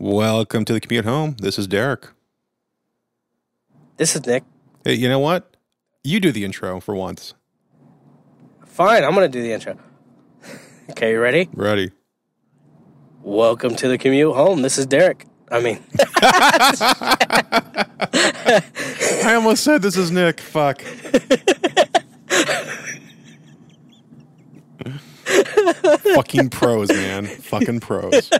Welcome to the commute home. This is Derek. This is Nick. Hey, you know what? You do the intro for once. Fine, I'm going to do the intro. okay, you ready? Ready. Welcome to the commute home. This is Derek. I mean, I almost said this is Nick. Fuck. Fucking pros, man. Fucking pros.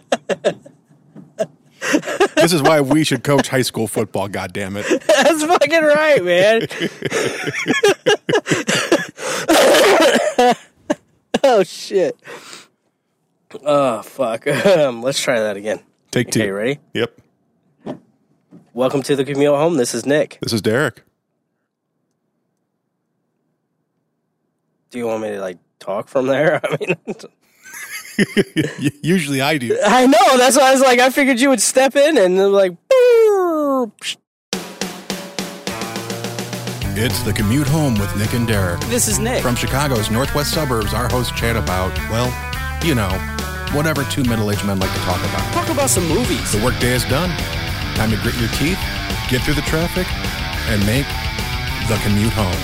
This is why we should coach high school football, God damn it. that's fucking right, man. oh, shit. Oh, fuck. Um, let's try that again. Take two. Okay, ready? Yep. Welcome to the commute home. This is Nick. This is Derek. Do you want me to, like, talk from there? I mean, Usually I do. I know. That's why I was like, I figured you would step in and like, It's the commute home with Nick and Derek. this is Nick. From Chicago's northwest suburbs, our hosts chat about, well, you know, whatever two middle aged men like to talk about. Talk about some movies. The workday is done. Time to grit your teeth, get through the traffic, and make the commute home.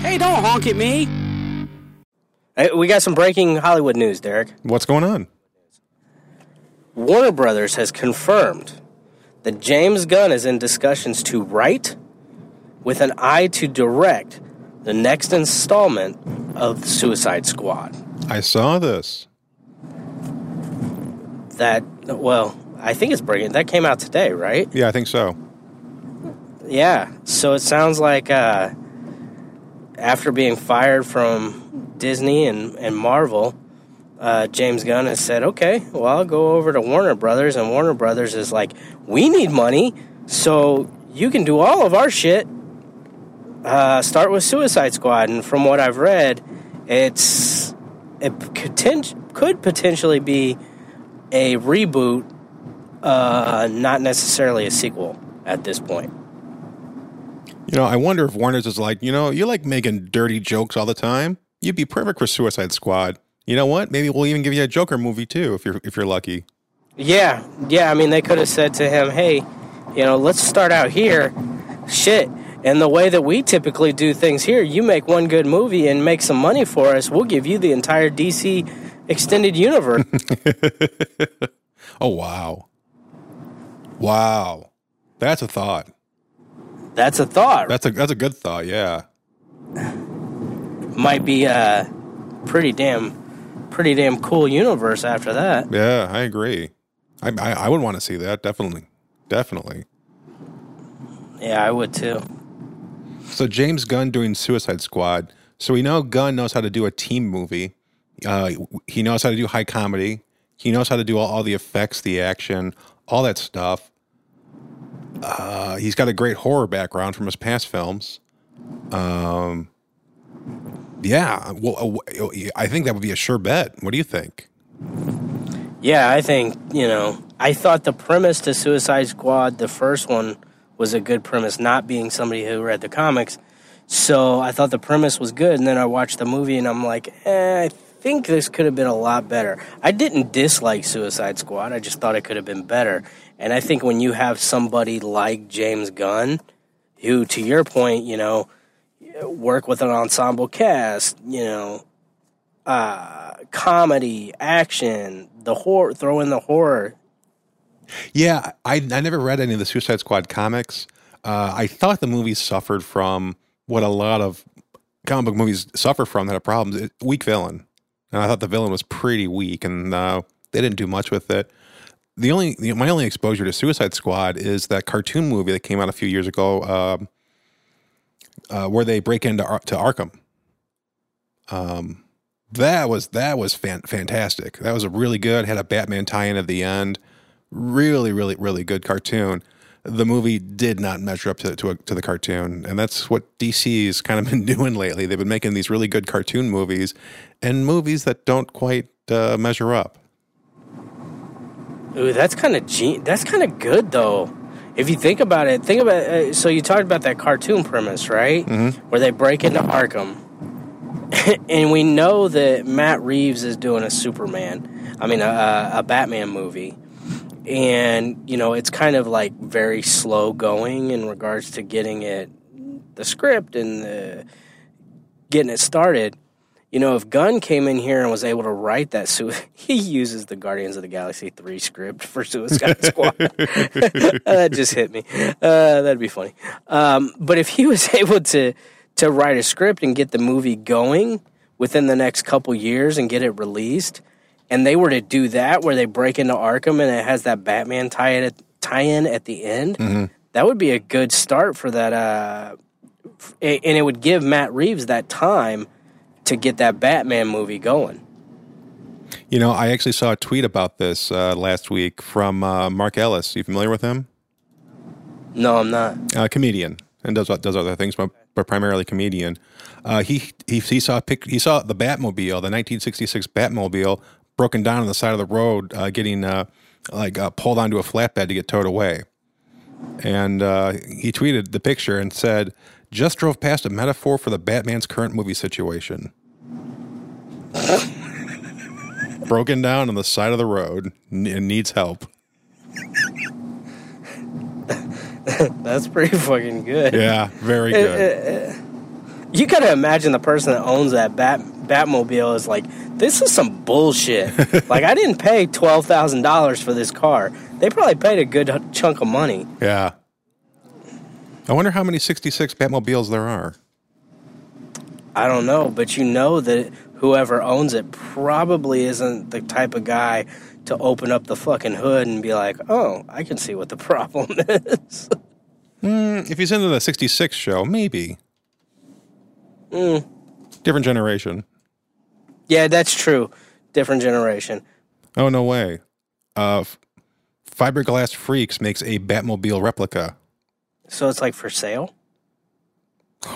Hey, don't honk at me. Hey, we got some breaking Hollywood news, Derek. What's going on? Warner Brothers has confirmed that James Gunn is in discussions to write, with an eye to direct, the next installment of Suicide Squad. I saw this. That, well, I think it's breaking. That came out today, right? Yeah, I think so. Yeah. So it sounds like uh, after being fired from Disney and, and Marvel, uh, James Gunn has said, okay, well, I'll go over to Warner Brothers. And Warner Brothers is like, we need money, so you can do all of our shit. Uh, start with Suicide Squad. And from what I've read, it's it could potentially be a reboot, uh, not necessarily a sequel at this point. You know, I wonder if Warner's is like, you know, you like making dirty jokes all the time. You'd be perfect for Suicide Squad. You know what? Maybe we'll even give you a Joker movie too, if you're if you're lucky. Yeah, yeah. I mean, they could have said to him, "Hey, you know, let's start out here. Shit, and the way that we typically do things here, you make one good movie and make some money for us. We'll give you the entire DC extended universe." Oh wow, wow, that's a thought. That's a thought. That's a that's a good thought. Yeah. Might be a pretty damn, pretty damn cool universe after that. Yeah, I agree. I I, I would want to see that definitely, definitely. Yeah, I would too. So James Gunn doing Suicide Squad. So we know Gunn knows how to do a team movie. Uh, he knows how to do high comedy. He knows how to do all, all the effects, the action, all that stuff. Uh, he's got a great horror background from his past films. Um, yeah, well, uh, I think that would be a sure bet. What do you think? Yeah, I think, you know, I thought the premise to Suicide Squad, the first one, was a good premise, not being somebody who read the comics. So I thought the premise was good. And then I watched the movie and I'm like, eh, I think this could have been a lot better. I didn't dislike Suicide Squad, I just thought it could have been better. And I think when you have somebody like James Gunn, who, to your point, you know, work with an ensemble cast, you know, uh, comedy, action, the horror, throw in the horror. Yeah, I I never read any of the Suicide Squad comics. Uh, I thought the movie suffered from what a lot of comic book movies suffer from that have problems. Weak villain, and I thought the villain was pretty weak, and uh, they didn't do much with it. The only the, my only exposure to Suicide Squad is that cartoon movie that came out a few years ago, um, uh, where they break into Ar- to Arkham. Um, that was that was fan- fantastic. That was a really good. Had a Batman tie-in at the end. Really, really, really good cartoon. The movie did not measure up to to, a, to the cartoon, and that's what DC's kind of been doing lately. They've been making these really good cartoon movies, and movies that don't quite uh, measure up. Ooh, that's kind of ge- that's kind of good though. If you think about it, think about uh, so you talked about that cartoon premise, right? Mm-hmm. Where they break into Arkham, and we know that Matt Reeves is doing a Superman. I mean, a, a Batman movie, and you know, it's kind of like very slow going in regards to getting it, the script and the getting it started. You know, if Gunn came in here and was able to write that, su- he uses the Guardians of the Galaxy 3 script for Suicide Squad. that just hit me. Uh, that'd be funny. Um, but if he was able to to write a script and get the movie going within the next couple years and get it released, and they were to do that where they break into Arkham and it has that Batman tie in at, tie in at the end, that would be a good start for that. Uh, and it would give Matt Reeves that time to get that Batman movie going. You know, I actually saw a tweet about this uh, last week from uh, Mark Ellis. You familiar with him? No, I'm not. uh, comedian and does does other things, but, but primarily comedian. Uh, he, he he saw a pic, he saw the Batmobile, the 1966 Batmobile, broken down on the side of the road, uh, getting uh, like uh, pulled onto a flatbed to get towed away. And uh, he tweeted the picture and said, "Just drove past a metaphor for the Batman's current movie situation." Broken down on the side of the road and needs help. That's pretty fucking good. Yeah, very eh, good. Eh, eh. You gotta imagine the person that owns that Bat Batmobile is like, this is some bullshit. like, I didn't pay twelve thousand dollars for this car. They probably paid a good chunk of money. Yeah. I wonder how many 66 Batmobiles there are. I don't know, but you know that whoever owns it probably isn't the type of guy to open up the fucking hood and be like, "Oh, I can see what the problem is." If he's into the 66 show, maybe. Different generation. yeah, that's true. Different generation. Oh, no way. Uh, Fiberglass Freaks makes a Batmobile replica. So it's like for sale.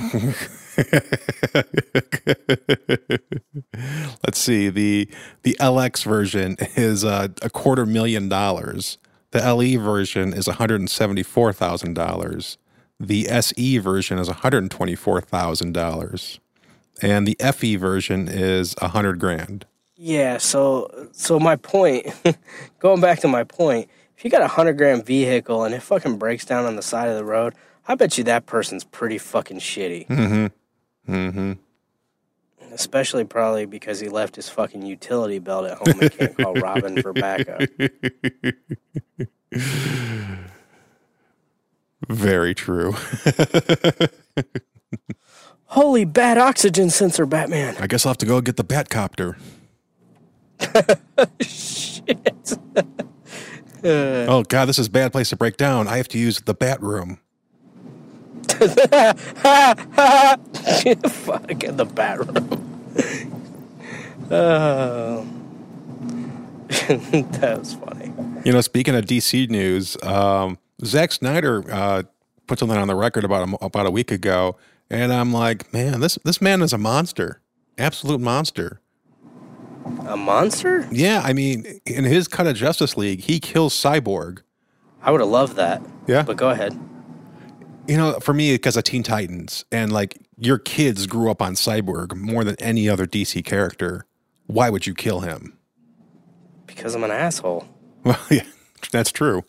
Let's see. The the LX version is uh, a quarter million dollars. The LE version is $174,000. The SE version is $124,000. And the FE version is a 100 grand. Yeah, so so my point, going back to my point, if you got a hundred grand vehicle and it fucking breaks down on the side of the road, I bet you that person's pretty fucking shitty. Mm-hmm. Mm-hmm. Especially probably because he left his fucking utility belt at home and can't call Robin for backup. Very true. Holy bad oxygen sensor, Batman. I guess I'll have to go get the Batcopter. Shit. Oh God, this is a bad place to break down. I have to use the bat room. Fuck in the bat room. oh. that was funny. You know, speaking of DC news, um, Zack Snyder uh, put something on the record about a, about a week ago, and I'm like, man, this this man is a monster, absolute monster. A monster? Yeah, I mean, in his cut of Justice League, he kills Cyborg. I would have loved that. Yeah. But go ahead. You know, for me, because of Teen Titans, and like your kids grew up on Cyborg more than any other DC character. Why would you kill him? Because I'm an asshole. Well, yeah, that's true.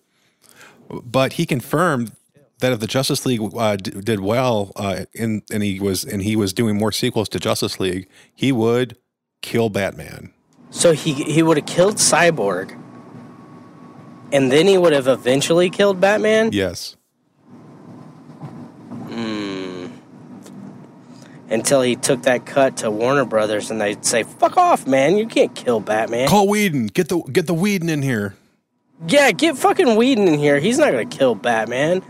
But he confirmed that if the Justice League uh, d- did well, uh, in, and he was and he was doing more sequels to Justice League, he would kill Batman. So he he would have killed Cyborg, and then he would have eventually killed Batman. Yes. Until he took that cut to Warner Brothers, and they'd say, "Fuck off, man! You can't kill Batman." Call Whedon. Get the get the Whedon in here. Yeah, get fucking Whedon in here. He's not gonna kill Batman.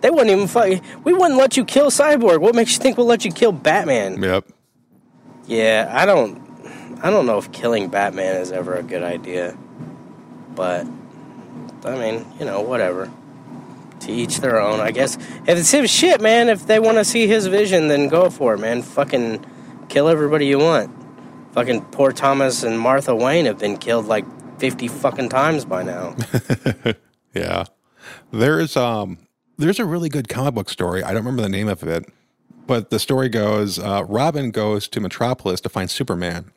They wouldn't even fuck. We wouldn't let you kill Cyborg. What makes you think we'll let you kill Batman? Yep. Yeah, I don't. I don't know if killing Batman is ever a good idea, but I mean, you know, whatever. To each their own, I guess. If it's his shit, man. If they want to see his vision, then go for it, man. Fucking kill everybody you want. Fucking poor Thomas and Martha Wayne have been killed like fifty fucking times by now. Yeah. There's um there's a really good comic book story. I don't remember the name of it, but the story goes uh, Robin goes to Metropolis to find Superman.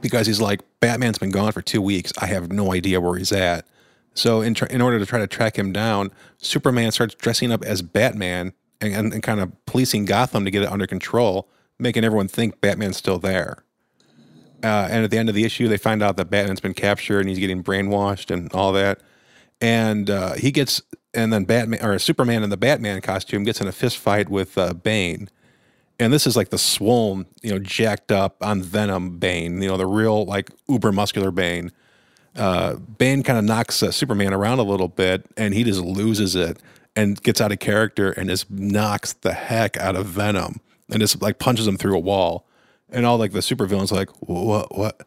because he's like, Batman's been gone for two weeks. I have no idea where he's at. So, in, tr- in order to try to track him down, Superman starts dressing up as Batman and, and, and kind of policing Gotham to get it under control, making everyone think Batman's still there. Uh, and at the end of the issue, they find out that Batman's been captured and he's getting brainwashed and all that. And uh, he gets, and then Batman or Superman in the Batman costume gets in a fist fight with uh, Bane. And this is like the swollen, you know, jacked up on Venom Bane, you know, the real like uber muscular Bane. Uh, Bane kind of knocks uh, Superman around a little bit, and he just loses it and gets out of character and just knocks the heck out of Venom and just like punches him through a wall. And all like the supervillains are like, what, what,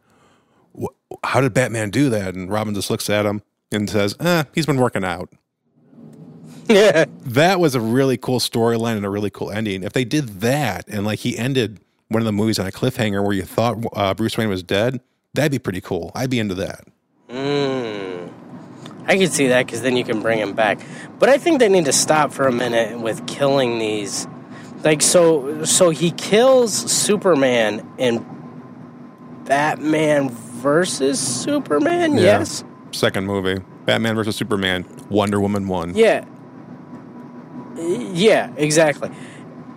what, how did Batman do that? And Robin just looks at him and says, eh, he's been working out. Yeah. That was a really cool storyline and a really cool ending. If they did that and like he ended one of the movies on a cliffhanger where you thought uh, Bruce Wayne was dead, that'd be pretty cool. I'd be into that. Mm. I can see that because then you can bring him back. But I think they need to stop for a minute with killing these. Like so, so he kills Superman in Batman versus Superman. Yeah. Yes. Second movie, Batman versus Superman, Wonder Woman one. Yeah. Yeah, exactly.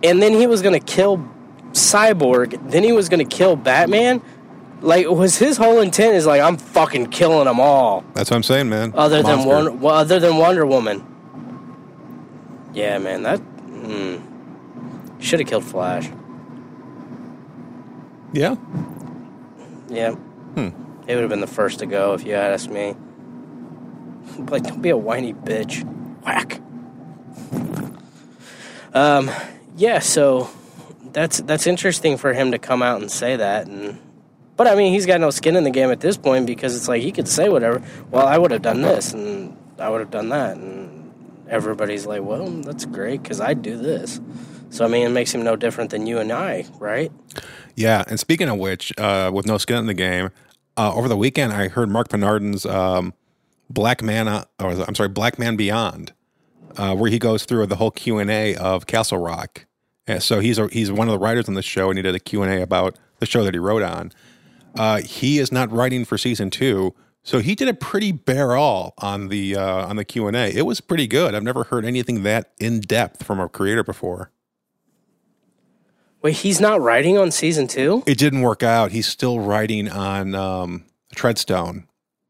And then he was going to kill Cyborg. Then he was going to kill Batman. Like, was his whole intent is like, I'm fucking killing them all. That's what I'm saying, man. Other than Monster. Wonder, well, other than Wonder Woman. Yeah, man, that mm, should have killed Flash. Yeah. Yeah, Hmm. it would have been the first to go if you had asked me. Like, don't be a whiny bitch. Whack. Um, yeah. So that's that's interesting for him to come out and say that, and but I mean, he's got no skin in the game at this point because it's like he could say whatever. Well, I would have done this, and I would have done that, and everybody's like, well, that's great because I do this. So I mean, it makes him no different than you and I, right? Yeah. And speaking of which, uh, with no skin in the game, uh, over the weekend I heard Mark Bernardin's um, Black Man, uh, or I'm sorry, Black Man Beyond, uh, where he goes through the whole Q and A of Castle Rock. And so he's a, he's one of the writers on the show, and he did a Q and A about the show that he wrote on. Uh, he is not writing for season two, so he did a pretty bare all on the uh, on the Q and A. It was pretty good. I've never heard anything that in depth from a creator before. Wait, he's not writing on season two? It didn't work out. He's still writing on um, Treadstone,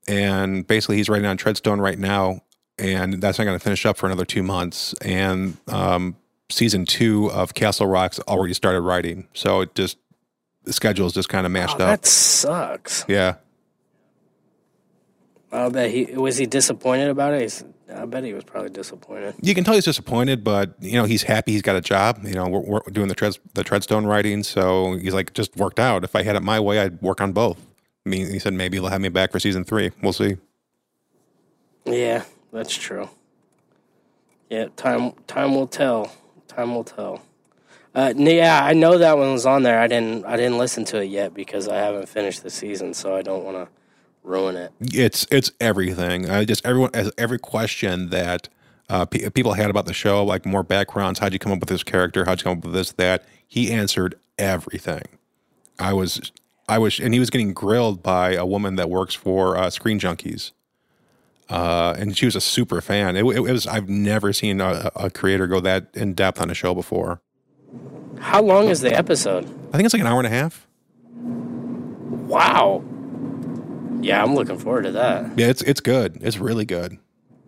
and basically he's writing on Treadstone right now, and that's not going to finish up for another two months. And um, season two of Castle Rock's already started writing, so it just the schedule is just kind of mashed Oh, up. that sucks. Yeah, I bet he was he disappointed about it. He's, I bet he was probably disappointed. you can tell he's disappointed, but you know he's happy. He's got a job. You know, we're, we're doing the tread the Treadstone writing, so he's like just worked out. If I had it my way, I'd work on both. I mean, he said maybe he'll have me back for season three. We'll see. Yeah, that's true. Yeah, time time will tell. Time will tell. Uh, yeah, I know that one was on there. I didn't I didn't listen to it yet because I haven't finished the season, so I don't want to ruin it. It's it's everything. I just everyone as every question that uh, pe- people had about the show, like more backgrounds. How'd you come up with this character? How'd you come up with this that? He answered everything. I was I was, and he was getting grilled by a woman that works for uh, Screen Junkies, uh, and she was a super fan. It, it, it was I've never seen a, a creator go that in depth on a show before. How long is the episode? I think it's like an hour and a half. Wow. Yeah, I'm looking forward to that. Yeah, it's it's good. It's really good.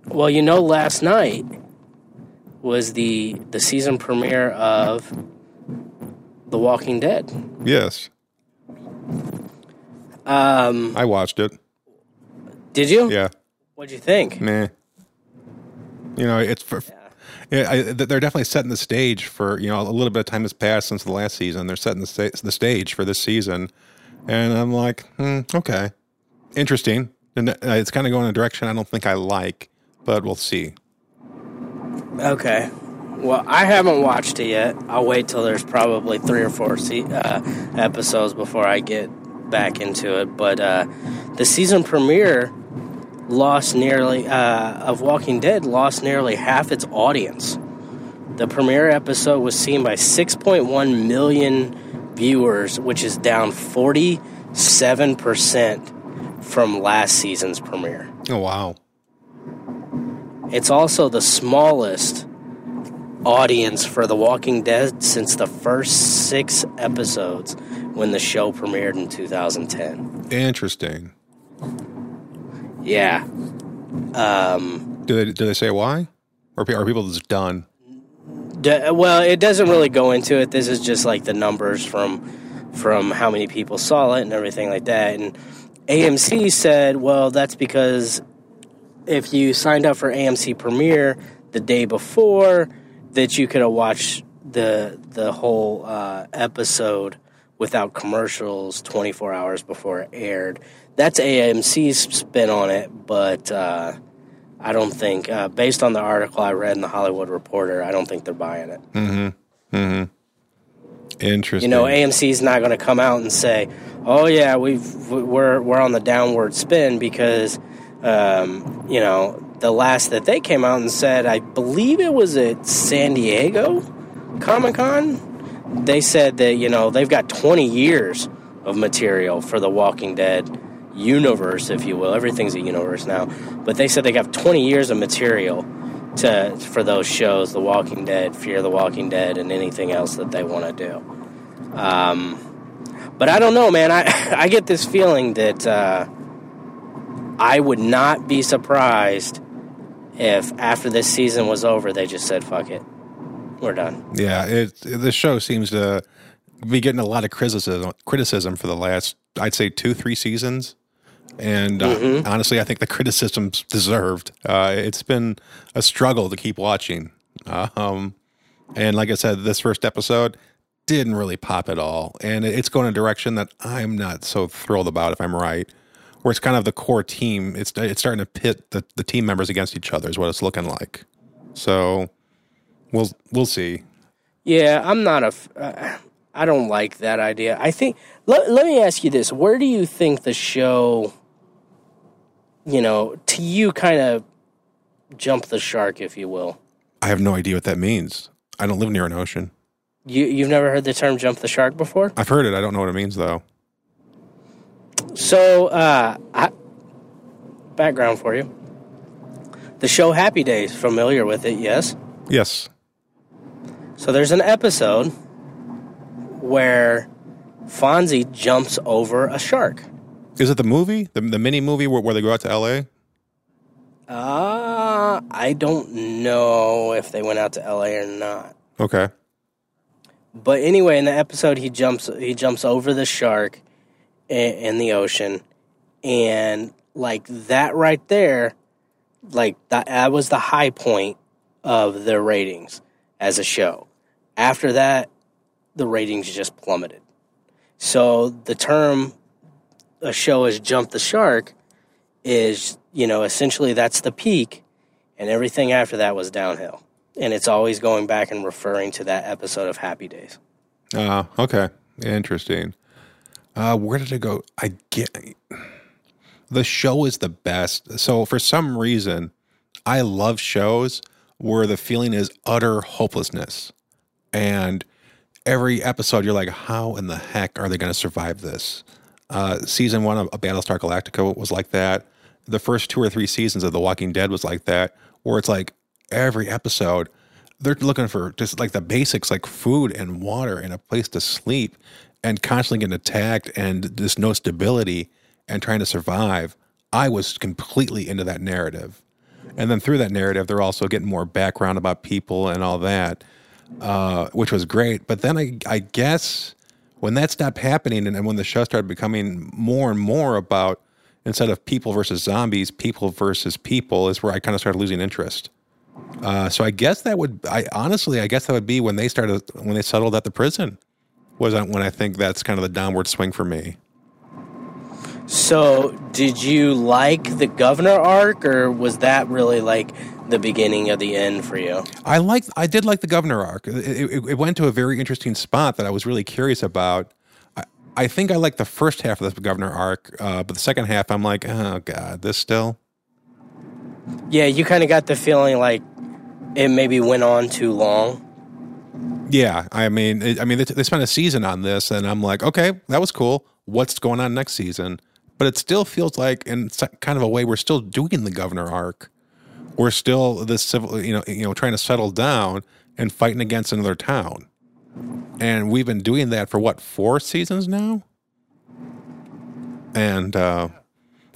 Well, you know, last night was the the season premiere of The Walking Dead. Yes, Um, I watched it. did you? Yeah. What'd you think? Meh. You know, it's for. Yeah, I, they're definitely setting the stage for you know a little bit of time has passed since the last season. They're setting the sta- the stage for this season, and I'm like, hmm, okay, interesting. And uh, it's kind of going in a direction I don't think I like, but we'll see. Okay. Well, I haven't watched it yet. I'll wait till there's probably three or four se- uh, episodes before I get back into it. But uh, the season premiere lost nearly uh, of Walking Dead lost nearly half its audience. The premiere episode was seen by 6.1 million viewers, which is down 47% from last season's premiere. Oh wow. It's also the smallest audience for The Walking Dead since the first six episodes when the show premiered in 2010. Interesting. Yeah. Um, Do they do they say why? Or are people just done? d- well, it doesn't really go into it. This is just like the numbers from from how many people saw it and everything like that. And AMC said, well, that's because if you signed up for AMC Premiere the day before, that you could have watched the the whole uh, episode without commercials 24 hours before it aired. That's AMC's spin on it, but uh, I don't think, uh, based on the article I read in the Hollywood Reporter, I don't think they're buying it. Interesting. You know, AMC's not going to come out and say, "Oh yeah, we've we're we're on the downward spin," because um, you know the last that they came out and said, I believe it was at San Diego Comic Con. They said that you know they've got 20 years of material for the Walking Dead universe, if you will. Everything's a universe now, but they said they got 20 years of material to for those shows, The Walking Dead, Fear the Walking Dead, and anything else that they want to do. Um, but I don't know, man. I I get this feeling that uh, I would not be surprised if after this season was over, they just said, "Fuck it, we're done." Yeah, it the show seems to be getting a lot of criticism criticism for the last I'd say two three seasons, and uh, honestly, I think the criticism's deserved. Uh, it's been a struggle to keep watching, um, and like I said, this first episode didn't really pop at all, and it's going a direction that I'm not so thrilled about. If I'm right. Where it's kind of the core team, it's it's starting to pit the, the team members against each other is what it's looking like. So we'll we'll see. Yeah, I'm not a. f- Uh, I don't like that idea. I think. Let, let me ask you this: Where do you think the show, you know, to you, kind of jump the shark, if you will? I have no idea what that means. I don't live near an ocean. You you've never heard the term "jump the shark" before? I've heard it. I don't know what it means though. So, uh, I, background for you: the show Happy Days. Familiar with it? Yes. Yes. So there's an episode where Fonzie jumps over a shark. Is it the movie, the, the mini movie where, where they go out to L.A.? Uh, I don't know if they went out to LA or not. Okay. But anyway, in the episode, he jumps he jumps over the shark in, in the ocean, and like that right there, like that, that was the high point of the ratings as a show. After that, the ratings just plummeted. So the term a show has jumped the shark is you know essentially that's the peak, and everything after that was downhill. And it's always going back and referring to that episode of Happy Days. Uh, okay. Interesting. Uh, where did it go? I get the show is the best. So for some reason, I love shows where the feeling is utter hopelessness. And every episode, you're like, how in the heck are they going to survive this? Uh, season one of Battlestar Galactica was like that. The first two or three seasons of The Walking Dead was like that, where it's like every episode, they're looking for just like the basics, like food and water and a place to sleep, and constantly getting attacked and just no stability and trying to survive. I was completely into that narrative. And then through that narrative, they're also getting more background about people and all that, uh, which was great. But then I, I guess when that stopped happening and, and when the show started becoming more and more about instead of people versus zombies, people versus people, is where I kind of started losing interest. Uh, so I guess that would, I honestly, I guess that would be when they started, when they settled at the prison, was when I think that's kind of the downward swing for me. So, did you like the governor arc, or was that really like the beginning of the end for you? I like I did like the governor arc. It, it, it went to a very interesting spot that I was really curious about. I, I think I like the first half of the governor arc, uh, but the second half I'm like, oh god, this still. Yeah, you kind of got the feeling like it maybe went on too long. Yeah, I mean, it, I mean, they, they spent a season on this, and I'm like, okay, that was cool. what's going on next season. But it still feels like, in kind of a way, we're still doing the governor arc. We're still this civil, you know, you know, trying to settle down and fighting against another town. And we've been doing that for what four seasons now. And uh,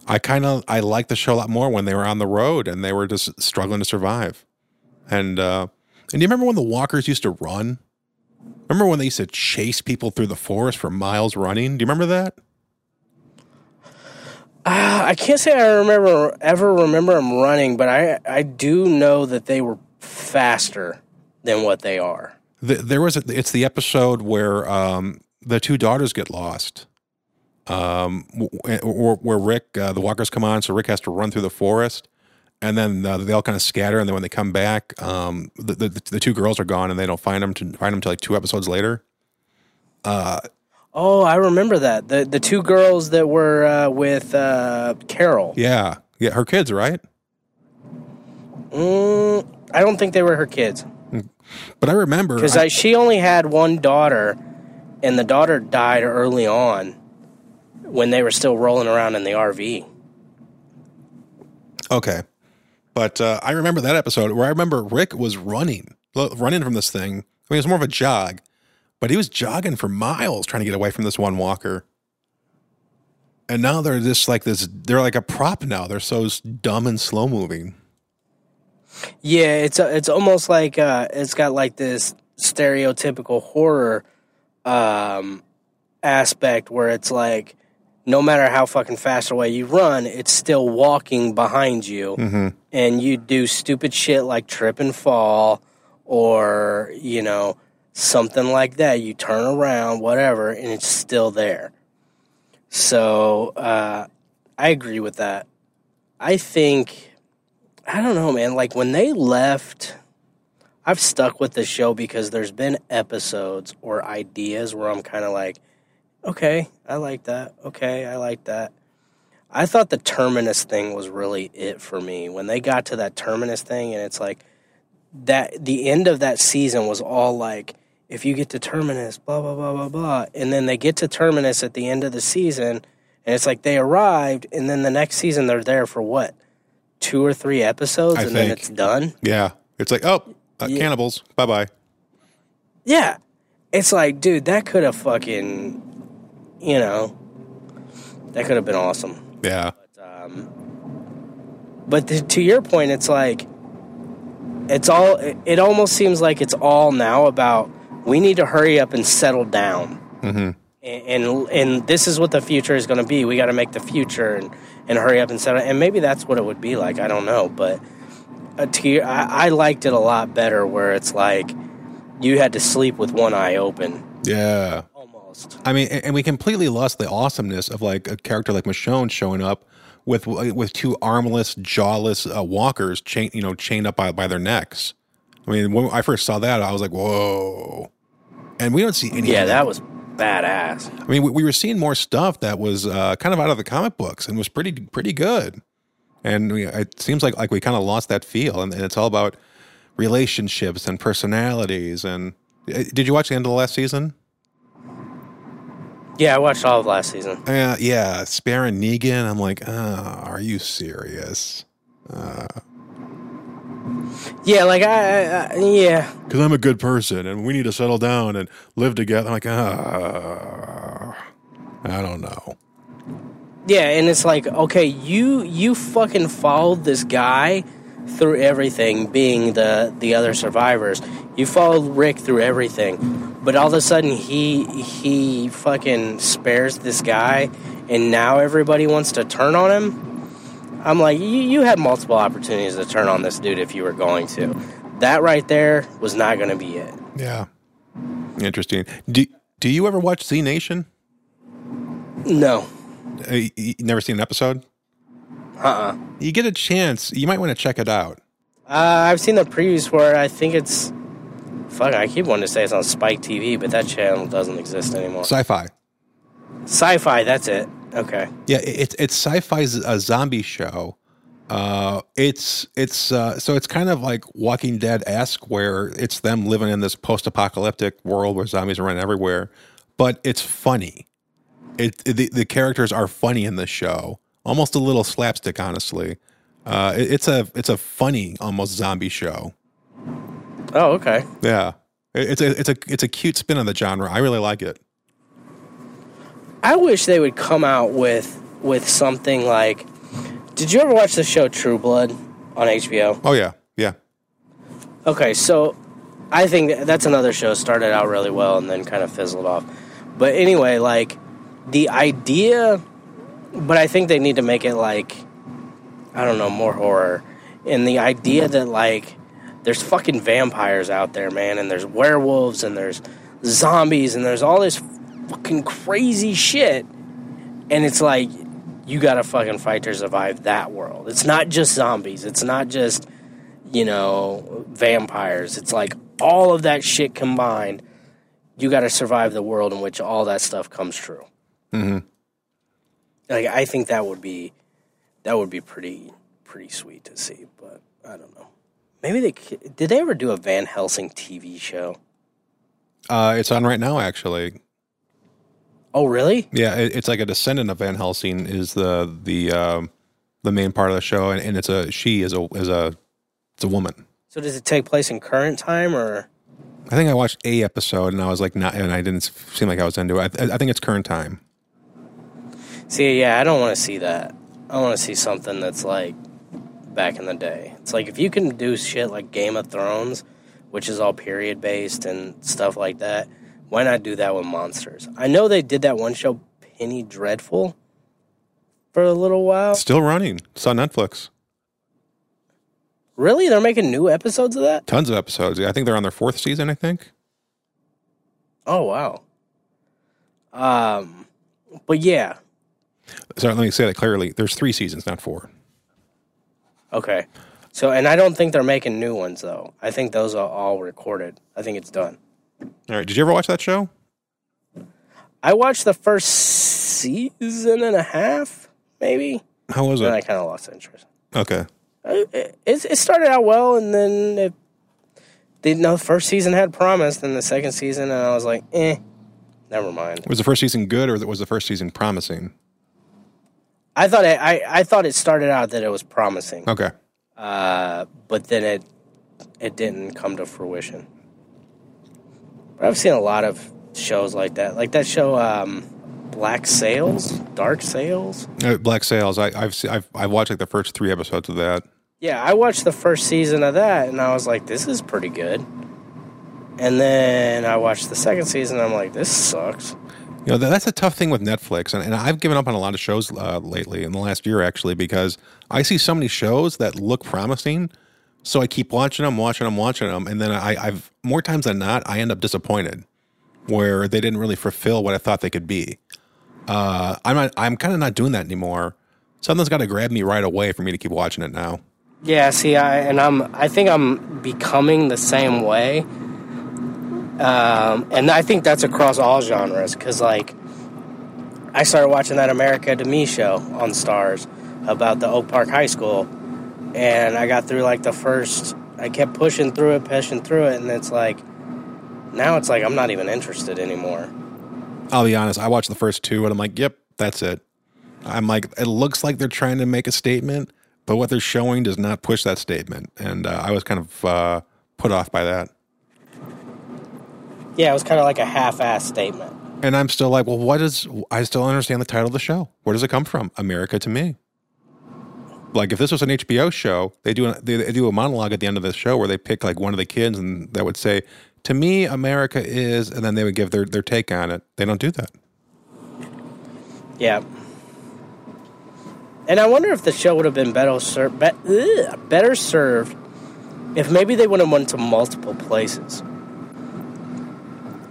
I kind of I like the show a lot more when they were on the road and they were just struggling to survive. And uh, and do you remember when the walkers used to run? Remember when they used to chase people through the forest for miles running? Do you remember that? I can't say I remember ever remember them running, but I I do know that they were faster than what they are. The, there was a, it's the episode where um, the two daughters get lost. Um, w- w- where Rick, uh, the walkers come on, so Rick has to run through the forest, and then uh, they all kind of scatter. And then when they come back, um, the, the the two girls are gone, and they don't find them to find them till like two episodes later. Oh, I remember that the the two girls that were uh, with uh, Carol. Yeah, yeah, her kids, right? Mm, I don't think they were her kids But I remember because I- she only had one daughter, and the daughter died early on when they were still rolling around in the RV. Okay. But uh, I remember that episode where I remember Rick was running, running from this thing. I mean, it was more of a jog, but he was jogging for miles trying to get away from this one walker. And now they're just like this, they're like a prop now. They're so dumb and slow moving. Yeah, it's a, it's almost like uh, it's got like this stereotypical horror um, aspect where it's like no matter how fucking fast away you run, it's still walking behind you, and you do stupid shit like trip and fall, or you know something like that. You turn around, whatever, and it's still there. So uh, I agree with that. I think I don't know, man. Like when they left, I've stuck with the show because there's been episodes or ideas where I'm kind of like, okay, I like that. Okay, I like that. I thought the terminus thing was really it for me. When they got to that terminus thing, and it's like that, the end of that season was all like, if you get to terminus, blah, blah, blah, blah, blah. And then they get to terminus at the end of the season, and it's like they arrived, and then the next season they're there for what? Two or three episodes, I and then it's done? Yeah. It's like, oh, uh, Yeah. cannibals. Bye bye. Yeah. It's like, dude, that could have fucking, you know, that could have been awesome. Yeah. But to, to your point, it's like, it's all, it almost seems like it's all now about we need to hurry up and settle down. Mm-hmm. And, and, and this is what the future is going to be. We got to make the future and, and hurry up and settle. And maybe that's what it would be like. I don't know. But uh, to I, I liked it a lot better where it's like you had to sleep with one eye open. Yeah. Almost. I mean, and we completely lost the awesomeness of like a character like Michonne showing up with with two armless, jawless uh, walkers, chain you know, chained up by, by their necks. I mean, when I first saw that, I was like, "Whoa!" And we don't see any. Yeah, of that was badass. I mean, we, we were seeing more stuff that was uh, kind of out of the comic books and was pretty pretty good. And we, it seems like like we kind of lost that feel, and, and it's all about relationships and personalities. And uh, did you watch the end of the last season? Yeah, I watched all of last season. Uh, yeah, Spare and Negan. I'm like, oh, are you serious? Yeah, like I, I, yeah, Because I'm a good person and we need to settle down and live together. I'm like, ah, I don't know. yeah, and it's like, okay, you you fucking followed this guy through everything, being the the other survivors. You followed Rick through everything, but all of a sudden he he fucking spares this guy, and now everybody wants to turn on him. I'm like, you, you had multiple opportunities to turn on this dude if you were going to. That right there was not going to be it. Yeah. Interesting. Do, do you ever watch Z Nation? No. Uh, you, never seen an episode? Uh-uh. You get a chance, you might want to check it out. Uh, I've seen the previews for it. I think it's. Fuck, I keep wanting to say it's on Spike TV, but that channel doesn't exist anymore. Syfy. Sci fi, that's it. Okay. Yeah, it- it's it's sci-fi's a zombie show. Uh, it's it's uh, so it's kind of like Walking Dead esque, where it's them living in this post-apocalyptic world where zombies are running everywhere, but it's funny. it, it- the the characters are funny in this show, almost a little slapstick, honestly. Uh, it- it's a it's a funny, almost zombie show. Oh, okay. Yeah, It- it's a it's a it's a cute spin on the genre. I really like it. I wish they would come out with with something like. Did you ever watch the show True Blood on HBO? Oh yeah, yeah. Okay, so I think that's another show started out really well and then kind of fizzled off. But anyway, like the idea, but I think they need to make it like I don't know more horror. And the idea that like there's fucking vampires out there, man, and there's werewolves and there's zombies and there's all this fucking crazy shit. And it's like you gotta fucking fight to survive that world. It's not just zombies. It's not just you know, vampires. It's like all of that shit combined. You got to survive the world in which all that stuff comes true. Mm-hmm. Like I think that would be that would be pretty pretty sweet to see, but I don't know. Maybe they did they ever do a Van Helsing TV show? Uh, it's on right now, actually. Oh, really? Yeah, it, it's like a descendant of Van Helsing is the the um, the main part of the show, and, and it's a she is a is a it's a woman. So does it take place in current time or I think I watched a episode, and I was like, not, and I didn't seem like I was into it. I, I think it's current time. See, yeah, I don't want to see that. I want to see something that's like back in the day. It's like if you can do shit like Game of Thrones, which is all period based and stuff like that, why not do that with monsters? I know they did that one show, Penny Dreadful, for a little while. Still running. It's on Netflix. Really? They're making new episodes of that? Tons of episodes. I think they're on their fourth season. I think. Oh, wow. Um, but yeah, So let me say that clearly. There's three seasons, not four. okay. So, and I don't think they're making new ones though. I think those are all recorded. I think it's done. All right. Did you ever watch that show? I watched the first season and a half, maybe. How was Then I kind of lost interest. Okay. It, it, it started out well, and then it, the no, first season had promise. Then the second season, and I was like, eh, never mind. Was the first season good, or was the first season promising? I thought it, I I thought it started out that it was promising, Okay. uh, but then it it didn't come to fruition. But I've seen a lot of shows like that, like that show, um, Black Sails, Dark Sails. Uh, Black Sails. I, I've se- I've I've watched like the first three episodes of that. Yeah, I watched the first season of that and I was like, this is pretty good. And then I watched the second season and I'm like, this sucks. You know, that's a tough thing with Netflix, and, and I've given up on a lot of shows uh, lately in the last year, actually, because I see so many shows that look promising, so I keep watching them, watching them, watching them, and then I, I've more times than not, I end up disappointed, where they didn't really fulfill what I thought they could be. Uh, I'm not, I'm kind of not doing that anymore. Something's got to grab me right away for me to keep watching it now. Yeah, see, I and I'm I think I'm becoming the same way. Um, and I think that's across all genres because, like, I started watching that America to Me show on Starz about the Oak Park High School, and I got through like the first. I kept pushing through it, pushing through it, and it's like now it's like I'm not even interested anymore. I'll be honest, I watched the first two, and I'm like, yep, that's it. I'm like, it looks like they're trying to make a statement, but what they're showing does not push that statement, and uh, I was kind of uh, put off by that. Yeah, it was kind of like a half-ass statement. And I'm still like, well, what is? I still understand the title of the show. Where does it come from? America to me. Like if this was an HBO show, they do a, they, they do a monologue at the end of the show where they pick like one of the kids and that would say, "To me, America is," and then they would give their their take on it. They don't do that. Yeah. And I wonder if the show would have been better served, better served if maybe they would have went to multiple places.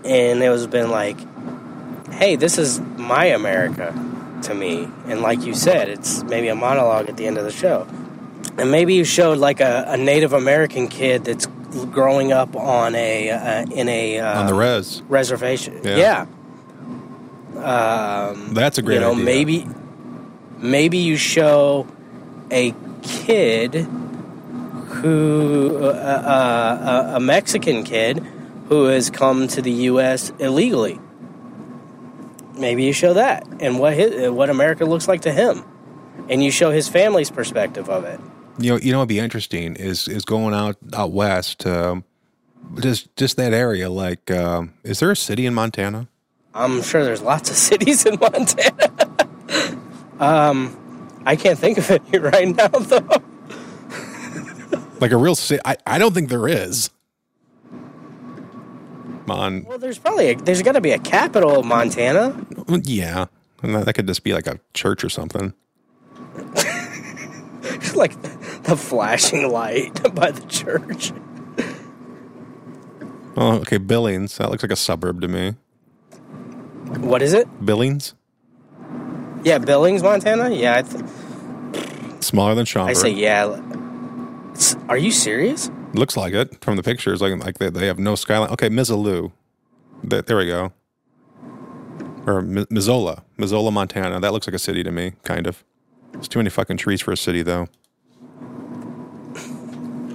And it was been like, hey, this is my America to me. And like you said, it's maybe a monologue at the end of the show. And maybe you showed like a, a Native American kid that's growing up on a uh, in a uh, on the res. reservation. Yeah. Yeah. Um, That's a great you know, idea. maybe maybe you show a kid who uh, uh, a Mexican kid who has come to the U.S. illegally, maybe you show that and what his, what America looks like to him, and you show his family's perspective of it. You know, you know, what'd be interesting is is going out out west, um, just just that area. Like, um, is there a city in Montana? I'm sure there's lots of cities in Montana. um, I can't think of any right now, though. Like a real city? I, I don't think there is. Mon, Well, there's probably a, there's got to be a capital of Montana. yeah, and that that could just be like a church or something. like the flashing light by the church. Oh, okay, Billings. That looks like a suburb to me. What is it? Billings, Yeah, Billings, Montana. Yeah, I, th- smaller than Schaumburg. I say yeah. It's- are you serious? Looks like it from the pictures. Like like they, they have no skyline. Okay, Missoula. There, there we go. Or Mi- Missoula, Missoula, Montana. That looks like a city to me, kind of. It's too many fucking trees for a city, though.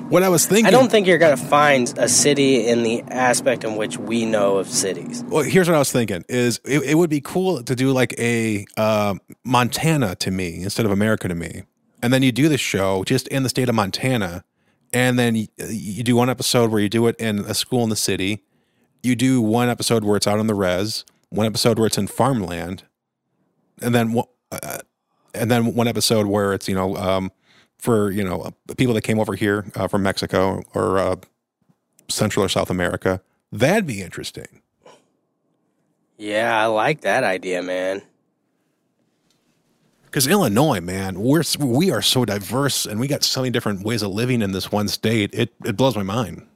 What I was thinking. I don't think you're gonna find a city in the aspect in which we know of cities. Well, here's what I was thinking: is it, it would be cool to do like a uh, Montana to me instead of America to me, and then you do the show just in the state of Montana, and then you, you do one episode where you do it in a school in the city, you do one episode where it's out on the res, one episode where it's in farmland, and then uh, and then one episode where it's you know um, for you know people that came over here uh, from Mexico or uh, Central or South America. That'd be interesting. Yeah, I like that idea, man. Because Illinois, man, we're we are so diverse, and we got so many different ways of living in this one state. It it blows my mind.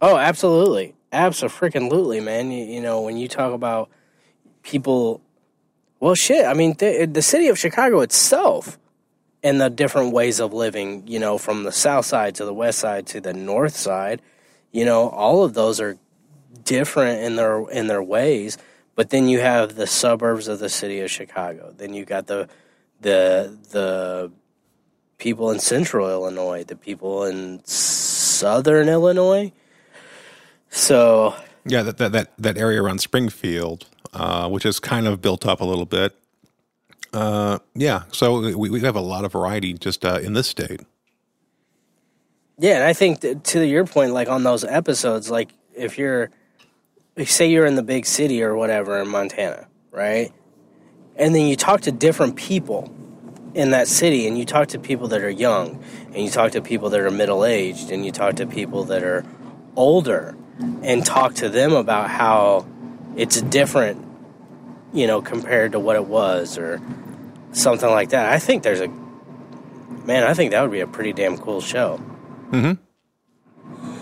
Oh, absolutely, absolutely, man. You, you know when you talk about people, well, shit. I mean, the, the city of Chicago itself, and the different ways of living. You know, from the south side to the west side to the north side. You know, all of those are different in their in their ways. But then you have the suburbs of the city of Chicago. Then you got the the the people in central Illinois, the people in southern Illinois. So Yeah, that that that, that area around Springfield, uh, which is kind of built up a little bit. Uh, yeah, so we, we have a lot of variety just uh, in this state. yeah, and I think that to your point, like on those episodes, like if you're, say you're in the big city or whatever in Montana, right, and then you talk to different people in that city, and you talk to people that are young, and you talk to people that are middle aged, and you talk to people that are older, and talk to them about how it's different, you know, compared to what it was, or something like that. I think there's a man. I think that would be a pretty damn cool show. Mm-hmm.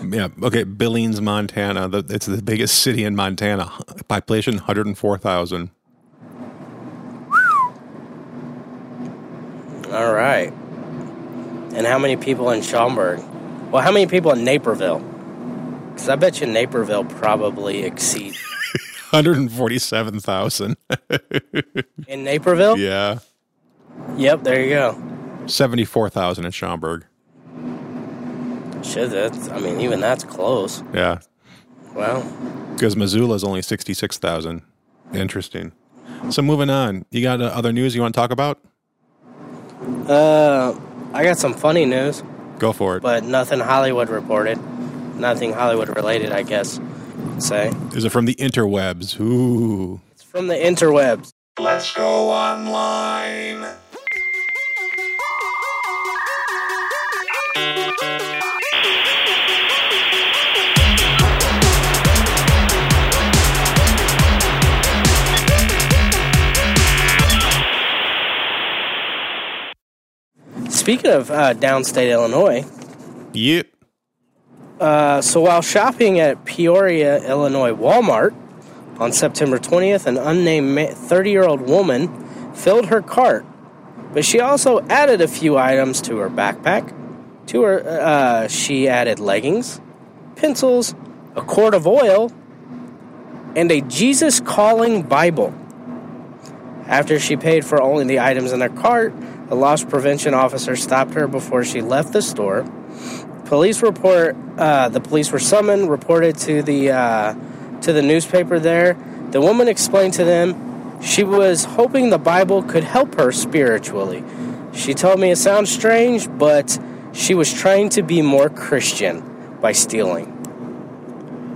Yeah, okay, Billings, Montana. The, it's the biggest city in Montana. Population 104,000. All right. And how many people in Schaumburg? Well, how many people in Naperville? Because I bet you Naperville probably exceeds 147,000. in Naperville. yeah. Yep, there you go. 74,000 in Schaumburg. Shit, that's. I mean, even that's close. Yeah. Well, Because Missoula is only 66,000. Interesting. So moving on, you got uh, other news you want to talk about? uh, I got some funny news, Go for it. but nothing Hollywood reported. Nothing Hollywood related, I guess. Say Is it from the interwebs? Ooh. it's from the interwebs. Let's go online. Speaking of uh, downstate Illinois, Yep. Uh, so while shopping at Peoria, Illinois Walmart on September 20th, an unnamed 30 year old woman filled her cart, but she also added a few items to her backpack. To her, uh, she added leggings, pencils, a quart of oil, and a Jesus Calling Bible. After she paid for only the items in her cart, a loss prevention officer stopped her before she left the store. Police report. Uh, the police were summoned, reported to the uh, to the newspaper there. The woman explained to them she was hoping the Bible could help her spiritually. She told me it sounds strange, but she was trying to be more Christian by stealing.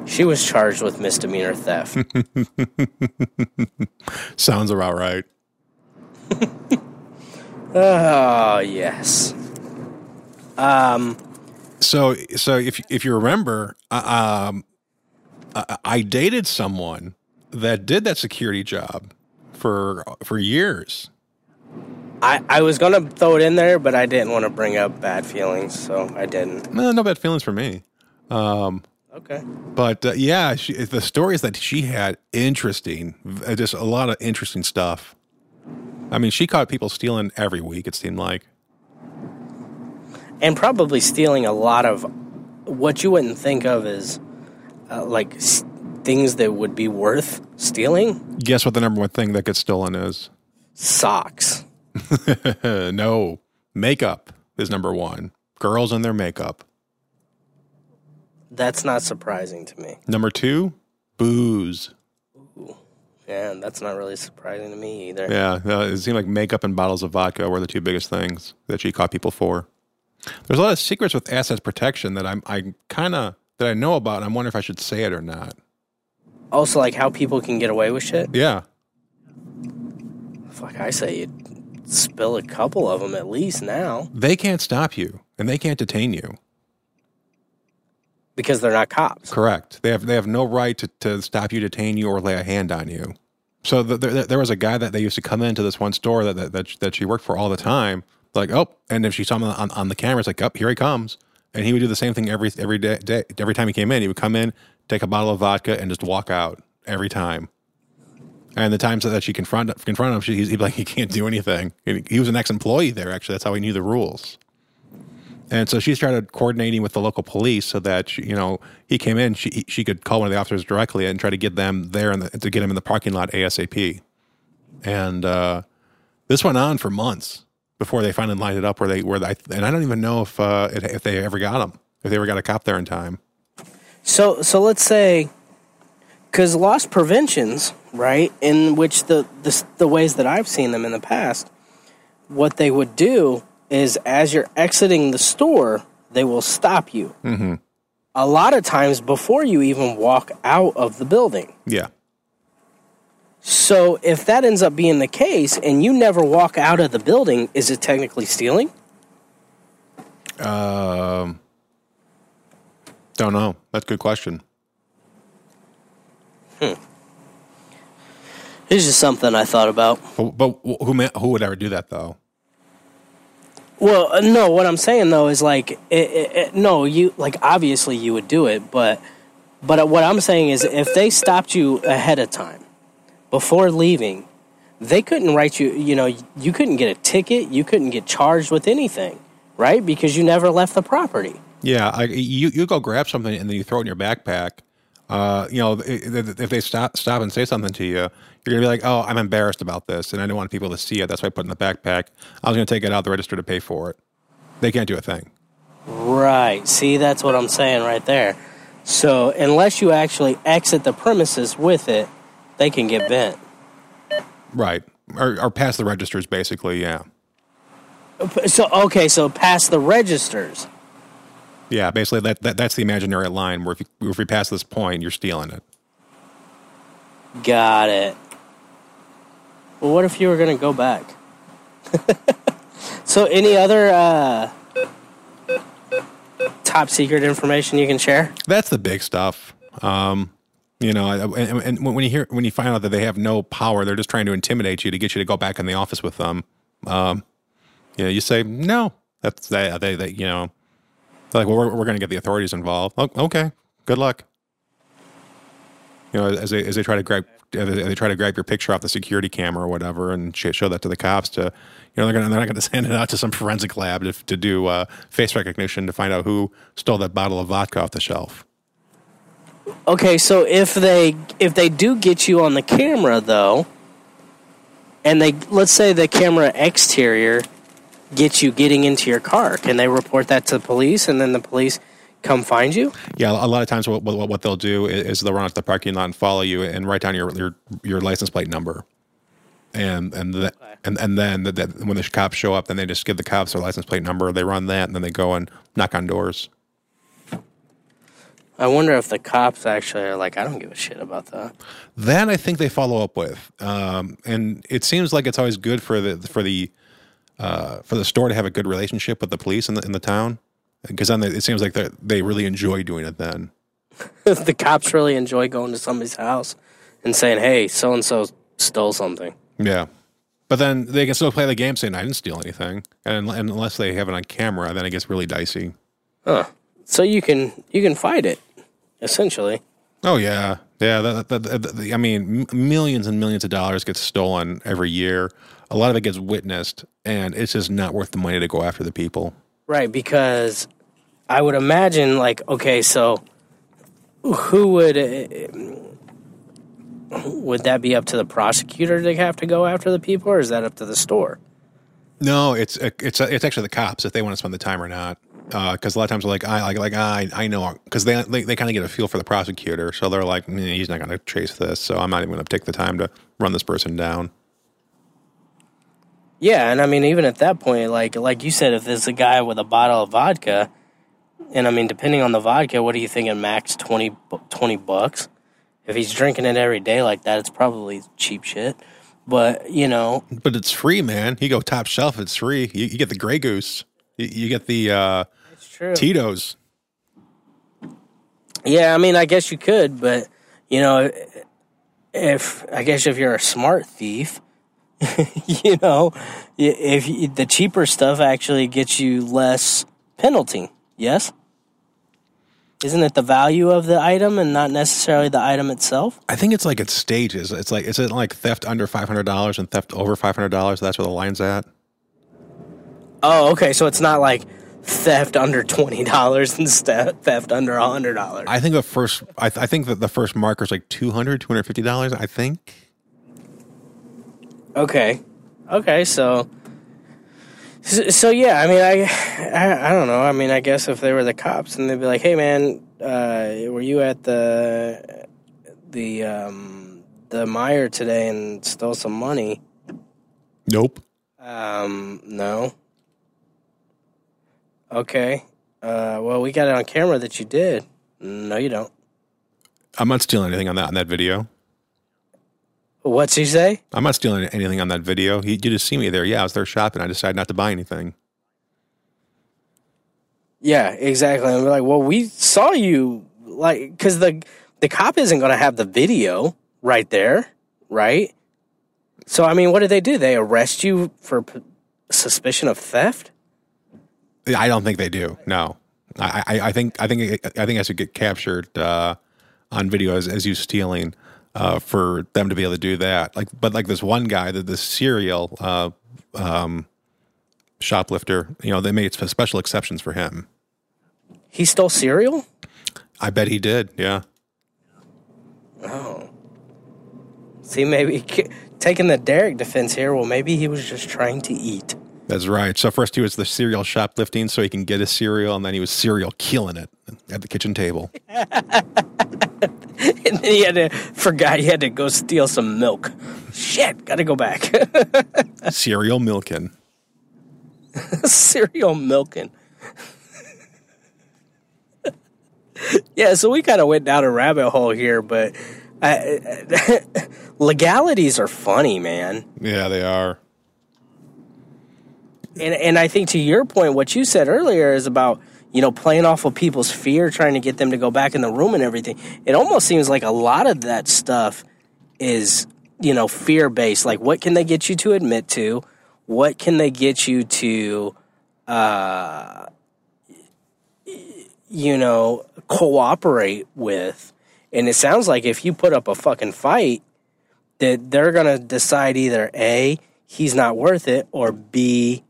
She was charged with misdemeanor theft. Sounds about right. oh, yes. Um, So, so if if you remember, uh, um, I, I dated someone that did that security job for for years. I, I was going to throw it in there, but I didn't want to bring up bad feelings, so I didn't. No, no bad feelings for me. Um, Okay. But uh, yeah, she, the stories that she had interesting, uh, just a lot of interesting stuff. I mean, she caught people stealing every week. It seemed like. And probably stealing a lot of what you wouldn't think of as uh, like s- things that would be worth stealing Guess what the number one thing that gets stolen is? socks. No, makeup is number one. Girls and their makeup. That's not surprising to me. Number two, booze. Yeah, that's not really surprising to me either. Yeah, uh, it seemed like makeup and bottles of vodka were the two biggest things that she caught people for. There's a lot of secrets with assets protection that I'm I kind of that I know about. and I'm wondering if I should say it or not. Also, like how people can get away with shit. Yeah, Fuck, I say you spill a couple of them at least now they can't stop you and they can't detain you. Because they're not cops. Correct. They have they have no right to, to stop you, detain you, or lay a hand on you. So the, the, there was a guy that they used to come into this one store that that, that, that she worked for all the time. Like oh, and if she saw him on, on the camera, it's like oh, here he comes, and he would do the same thing every every day, day every time he came in. He would come in, take a bottle of vodka, and just walk out every time. And the times that she confront confront him, she, he'd be like he can't do anything. He was an ex employee there. Actually, that's how he knew the rules. And so she started coordinating with the local police so that she, you know he came in, she she could call one of the officers directly and try to get them there and the, to get him in the parking lot asap. And uh, this went on for months before they finally lined it up where they where and I don't even know if uh, if they ever got him if they ever got a cop there in time. So, so let's say, because loss preventions, right? In which the, the the ways that I've seen them in the past, what they would do is as you're exiting the store, they will stop you. Mm-hmm. A lot of times before you even walk out of the building. Yeah, So, if that ends up being the case, and you never walk out of the building, is it technically stealing? um, don't know. That's a good question. Hmm. It's just something I thought about. But, but who who would ever do that though? Well, uh, no. What I'm saying though is like, it, it, it, no, you like obviously you would do it, but but what I'm saying is if they stopped you ahead of time before leaving, they couldn't write you. You know, you couldn't get a ticket. You couldn't get charged with anything, right? Because you never left the property. Yeah, I, you you go grab something and then you throw it in your backpack. Uh, you know, if they stop stop and say something to you, you're gonna be like, "Oh, I'm embarrassed about this, and I don't want people to see it. That's why I put it in the backpack. I was gonna take it out the register to pay for it. They can't do a thing. Right. See, that's what I'm saying right there. So unless you actually exit the premises with it, they can get bent. Right, or, or pass the registers, basically. Yeah, So okay, so past the registers. Yeah. Basically, that, that that's the imaginary line where if you, if we pass this point, you're stealing it. Got it. Well, what if you were going to go back? so, any other uh, top secret information you can share? That's the big stuff. Um, you know, and, and when you hear when you find out that they have no power, they're just trying to intimidate you to get you to go back in the office with them. Um, you know, you say no. That's they, they, they you know, they're like, well, we're, we're going to get the authorities involved. Oh, okay, good luck. You know, as they as they try to grab they try to grab your picture off the security camera or whatever, and sh- show that to the cops to, you know, they're gonna they're not going to send it out to some forensic lab to, to do uh, face recognition to find out who stole that bottle of vodka off the shelf. Okay, so if they if they do get you on the camera though, and they let's say the camera exterior gets you getting into your car, can they report that to the police and then the police come find you. Yeah, a lot of times what, what, what they'll do is, they'll run out to the parking lot and follow you and write down your your, your license plate number. And and the, and and then the, the, when the cops show up, then they just give the cops their license plate number. They run that, and then they go and knock on doors. I wonder if the cops actually are like, I don't give a shit about that. That I think they follow up with, um, and it seems like it's always good for the for the uh, for the store to have a good relationship with the police in the in the town, because then they, it seems like they they really enjoy doing it. Then the cops really enjoy going to somebody's house and saying, "Hey, so and so stole something." yeah, but then they can still play the game saying I didn't steal anything, and, and unless they have it on camera, then it gets really dicey. Huh. So you can you can fight it, essentially. Oh yeah, yeah. That, that, that- I mean, m- millions and millions of dollars get stolen every year. A lot of it gets witnessed, and it's just not worth the money to go after the people. Right, because I would imagine, like, okay, so who would uh, would that be up to the prosecutor to have to go after the people, or is that up to the store? No, it's it's it's actually the cops if they want to spend the time or not. Because a lot of times, like I like like I I know because they they, they kind of get a feel for the prosecutor, so they're like "Mm, he's not going to chase this, so I'm not even going to take the time to run this person down. Yeah, and I mean, even at that point, like like you said, if there's a guy with a bottle of vodka, and I mean, depending on the vodka, what are you thinking? Max 20, 20 bucks. If he's drinking it every day like that, it's probably cheap shit. But you know, But it's free, man. You go top shelf, it's free. You, you get the Grey Goose, you, you get the uh. Tito's. Yeah, I mean, I guess you could, but you know, if I guess if you're a smart thief, you know, if you, the cheaper stuff actually gets you less penalty. Yes. Isn't it the value of the item and not necessarily the item itself? I think it's like it's stages. It's like is it like theft under five hundred dollars and theft over five hundred dollars? That's where the line's at. Oh, okay. So it's not like theft under twenty dollars and theft under a hundred dollars. I think the first. I, th- I think that the first marker is like 200 250 dollars. I think. Okay. Okay, so so, so yeah, I mean I, I I don't know. I mean, I guess if they were the cops and they'd be like, "Hey man, uh, were you at the the um the Meijer today and stole some money?" Nope. Um, no. Okay. Uh, well, we got it on camera that you did. No, you don't. I'm not stealing anything on that on that video. What's he say? I'm not stealing anything on that video. He, you just see me there. Yeah, I was there shopping. I decided not to buy anything. Yeah, exactly. And we're like, well, we saw you, like, because the the cop isn't going to have the video right there, right? So, I mean, what did they do? They arrest you for p- suspicion of theft? I don't think they do. No, I, I, I think I think I think I should get captured uh, on video as, as you stealing uh, for them to be able to do that. Like, but like this one guy, that this serial uh, um, shoplifter, you know, they made special exceptions for him. He stole cereal? I bet he did. Yeah. Oh. See, maybe taking the Derek defense here, well, maybe he was just trying to eat. That's right. So first he was the cereal shoplifting so he can get his cereal, and then he was cereal killing it at the kitchen table. And then he had to, forgot he had to go steal some milk. Shit, gotta go back. cereal milking. cereal milking. yeah, so we kind of went down a rabbit hole here, but I, legalities are funny, man. Yeah, they are. And and I think to your point, what you said earlier is about you know playing off of people's fear, trying to get them to go back in the room and everything. It almost seems like a lot of that stuff is you know fear based. Like, what can they get you to admit to? What can they get you to, uh, you know, cooperate with? And it sounds like if you put up a fucking fight, that they're gonna decide either a he's not worth it or b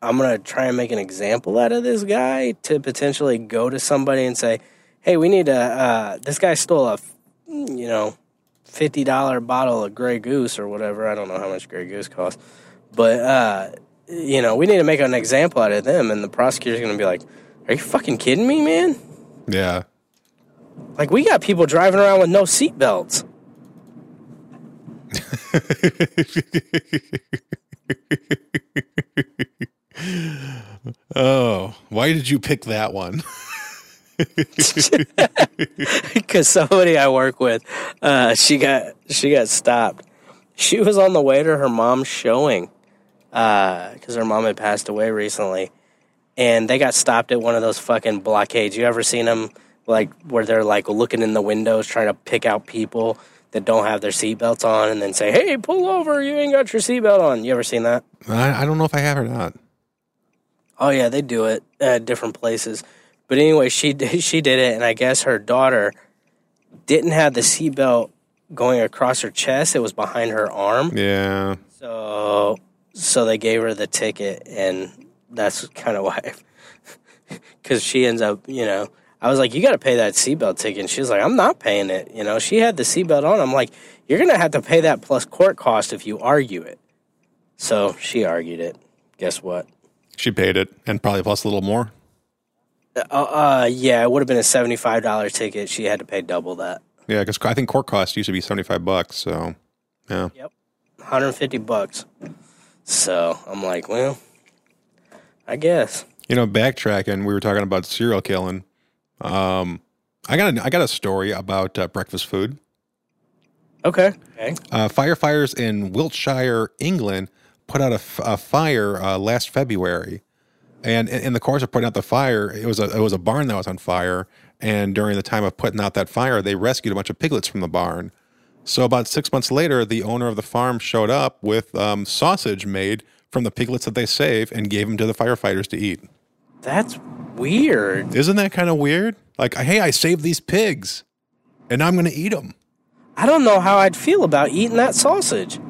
I'm gonna try and make an example out of this guy to potentially go to somebody and say, "Hey, we need to, uh, this guy stole a you know fifty dollar bottle of Grey Goose or whatever. I don't know how much Grey Goose costs, but uh, you know we need to make an example out of them." And the prosecutor's gonna be like, Are you fucking kidding me, man? Yeah. Like we got people driving around with no seatbelts. Oh, why did you pick that one? because somebody I work with, uh, she got she got stopped. She was on the way to her mom's showing because her mom had passed away recently, and they got stopped at one of those fucking blockades. You ever seen them like where they're like looking in the windows trying to pick out people that don't have their seatbelts on, and then say, "Hey, pull over! You ain't got your seatbelt on." You ever seen that? I, I don't know if I have or not. Oh yeah, they do it at different places. But anyway, she did, she did it, and I guess her daughter didn't have the seatbelt going across her chest; it was behind her arm. Yeah. So so they gave her the ticket, and that's kind of why. Because she ends up, you know, I was like, "You got to pay that seatbelt ticket." And she's like, "I'm not paying it." You know, she had the seatbelt on. I'm like, "You're gonna have to pay that plus court cost if you argue it." So she argued it. Guess what? She paid it and probably plus a little more. Uh, uh yeah, it would have been a seventy-five dollar ticket. She had to pay double that. Yeah, because I think court costs used to be 75 bucks. So, yeah. Yep, one hundred fifty bucks. So I'm like, well, I guess. You know, backtracking, we were talking about serial killing. Um, I got a, I got a story about uh, breakfast food. Okay. Okay. Uh, firefighters in Wiltshire, England, put out a fire uh, last February, and in, in the course of putting out the fire, it was a it was a barn that was on fire. And during the time of putting out that fire, they rescued a bunch of piglets from the barn. So about six months later, the owner of the farm showed up with um, sausage made from the piglets that they saved and gave them to the firefighters to eat. That's weird. Isn't that kind of weird? Like, hey, I saved these pigs, and I'm going to eat them. I don't know how I'd feel about eating that sausage.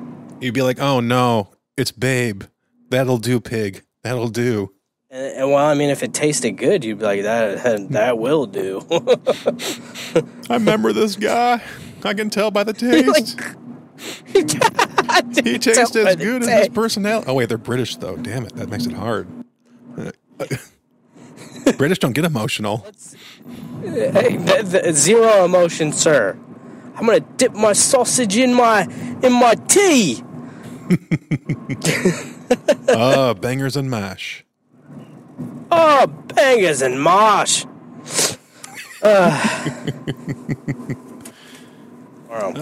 You'd be like, oh no, it's Babe. That'll do, pig. That'll do. And, and well, I mean, if it tasted good, you'd be like, that that will do. I remember this guy. I can tell by the taste. he tastes as good as his personality. Oh wait, they're British though. Damn it, that makes it hard. Uh, British don't get emotional. Hey, th- th- zero emotion, sir. I'm gonna dip my sausage in my in my tea. Ah, bangers and mash. Oh, bangers and mosh. I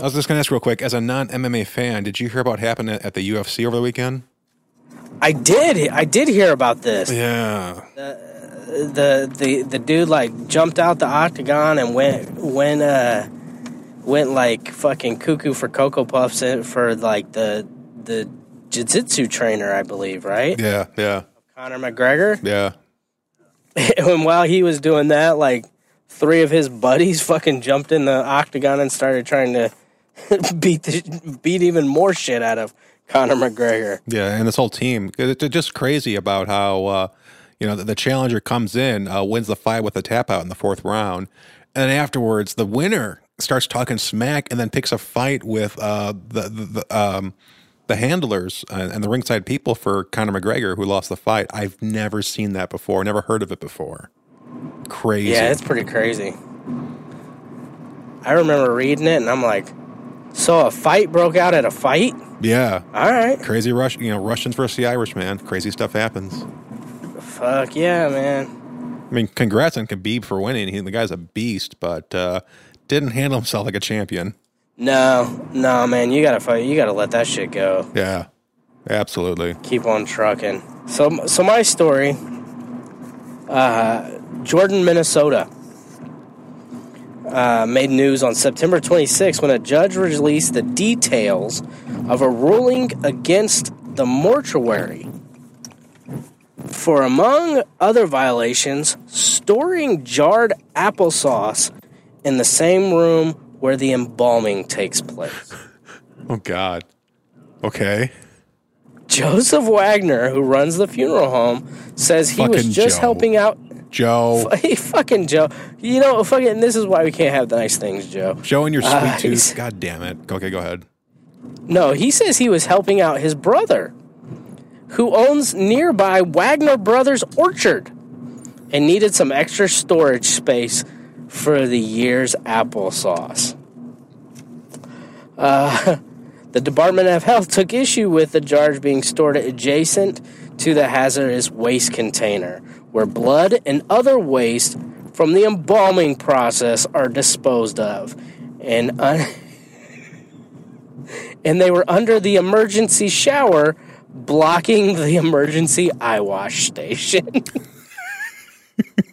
was just gonna ask real quick, as a non MMA fan, did you hear about what happened at the UFC over the weekend? I did. I did hear about this. Yeah. the the the dude like jumped out the octagon and went went uh went like fucking cuckoo for cocoa puffs for like the the jiu-jitsu trainer I believe right? Yeah, yeah, Conor McGregor? Yeah. and while he was doing that like three of his buddies fucking jumped in the octagon and started trying to beat the beat even more shit out of Conor McGregor. Yeah, and this whole team, it's just crazy about how uh, you know the, the challenger comes in, uh, wins the fight with a tap out in the fourth round, and then afterwards the winner starts talking smack and then picks a fight with uh, the the, the, um, the handlers and, and the ringside people for Conor McGregor who lost the fight. I've never seen that before, never heard of it before. Crazy. Yeah, it's pretty crazy. I remember reading it and I'm like, so a fight broke out at a fight? yeah. All right. Crazy Rush, you know, Russians versus the Irish, man. Crazy stuff happens. Fuck yeah, man. I mean, congrats on Khabib for winning. He, the guy's a beast, but uh, didn't handle himself like a champion. No, no, man, you gotta fight. You gotta let that shit go. Yeah, absolutely. Keep on trucking. So, so my story. Uh, Jordan, Minnesota. Uh, made news on September 26 when a judge released the details of a ruling against the mortuary for, among other violations, storing jarred applesauce in the same room where the embalming takes place. Oh God. Okay. Joseph Wagner, who runs the funeral home, says he was just Joe. helping out. Joe. Hey, fucking Joe. You know, fucking. This is why we can't have the nice things, Joe. Joe and your sweet Uh, tooth. God damn it. Okay, go ahead. No, he says he was helping out his brother, who owns nearby Wagner Brothers Orchard. and needed some extra storage space for the year's applesauce. Uh, the Department of Health took issue with the jars being stored adjacent to the hazardous waste container, where blood and other waste from the embalming process are disposed of. And, un- and they were under the emergency shower, blocking the emergency eye wash station.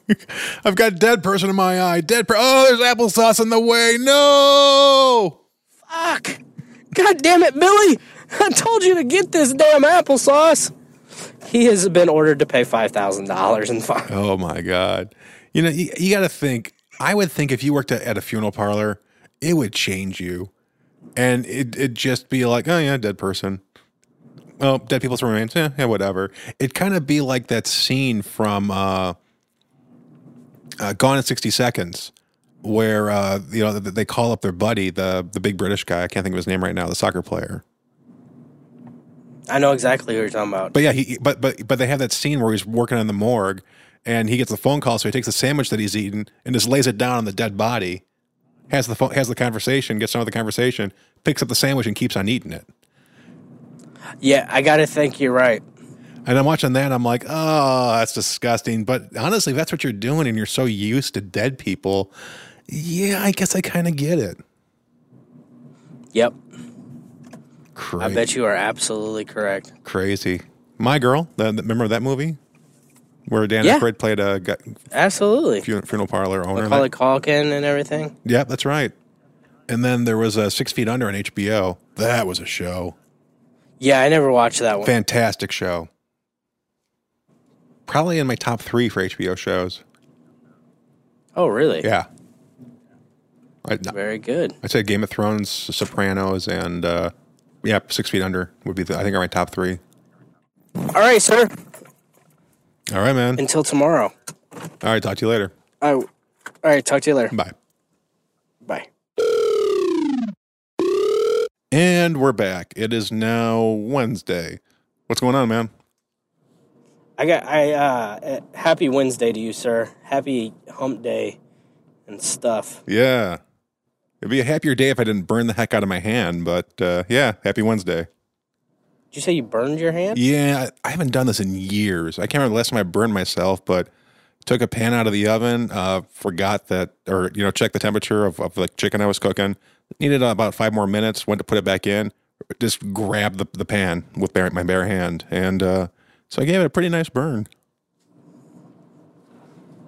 I've got dead person in my eye. Dead. Per- oh, there's applesauce in the way. No. Fuck! God damn it, Billy! I told you to get this damn applesauce. He has been ordered to pay five thousand dollars in fine. Oh my god. You know, you, you got to think. I would think if you worked at, at a funeral parlor, it would change you, and it it'd just be like, oh yeah, dead person. oh, dead people's remains. Yeah, yeah, whatever. It'd kind of be like that scene from uh, uh, Gone in sixty seconds, where uh, you know they call up their buddy, the the big British guy. I can't think of his name right now, the soccer player. I know exactly who you're talking about. But yeah, he but but but they have that scene where he's working in the morgue and he gets the phone call, so he takes the sandwich that he's eaten and just lays it down on the dead body, has the phone, has the conversation, gets on with the conversation, picks up the sandwich and keeps on eating it. Yeah, I gotta think you're right. And I'm watching that, and I'm like, oh, that's disgusting. But honestly, if that's what you're doing, and you're so used to dead people, yeah, I guess I kind of get it. Yep, Crazy. I bet you are absolutely correct. Crazy. My girl. The, the- remember that movie where Dan Yeah. Aykroyd played a gu- Absolutely. funeral, funeral parlor owner? Macaulay Culkin and everything. Yep, that's right. And then there was a Six Feet Under on HBO. That was a show. Yeah, I never watched that one. Fantastic show. Probably in my top three for HBO shows. Oh, really? Yeah. I, Very good. I'd say Game of Thrones, Sopranos, and uh, yeah, Six Feet Under would be, the, I think, are my top three. All right, sir. All right, man. Until tomorrow. All right, talk to you later. I, all right, talk to you later. Bye. Bye. And we're back. It is now Wednesday. What's going on, man? I got I uh happy Wednesday to you, sir. Happy hump day and stuff. Yeah. It'd be a happier day if I didn't burn the heck out of my hand, but uh, yeah, happy Wednesday. Did you say you burned your hand? Yeah, I haven't done this in years. I can't remember the last time I burned myself, but took a pan out of the oven, uh, forgot that, or, you know, checked the temperature of, of the chicken I was cooking. Needed about five more minutes, went to put it back in, just grabbed the, the pan with bare, my bare hand. And uh, so I gave it a pretty nice burn.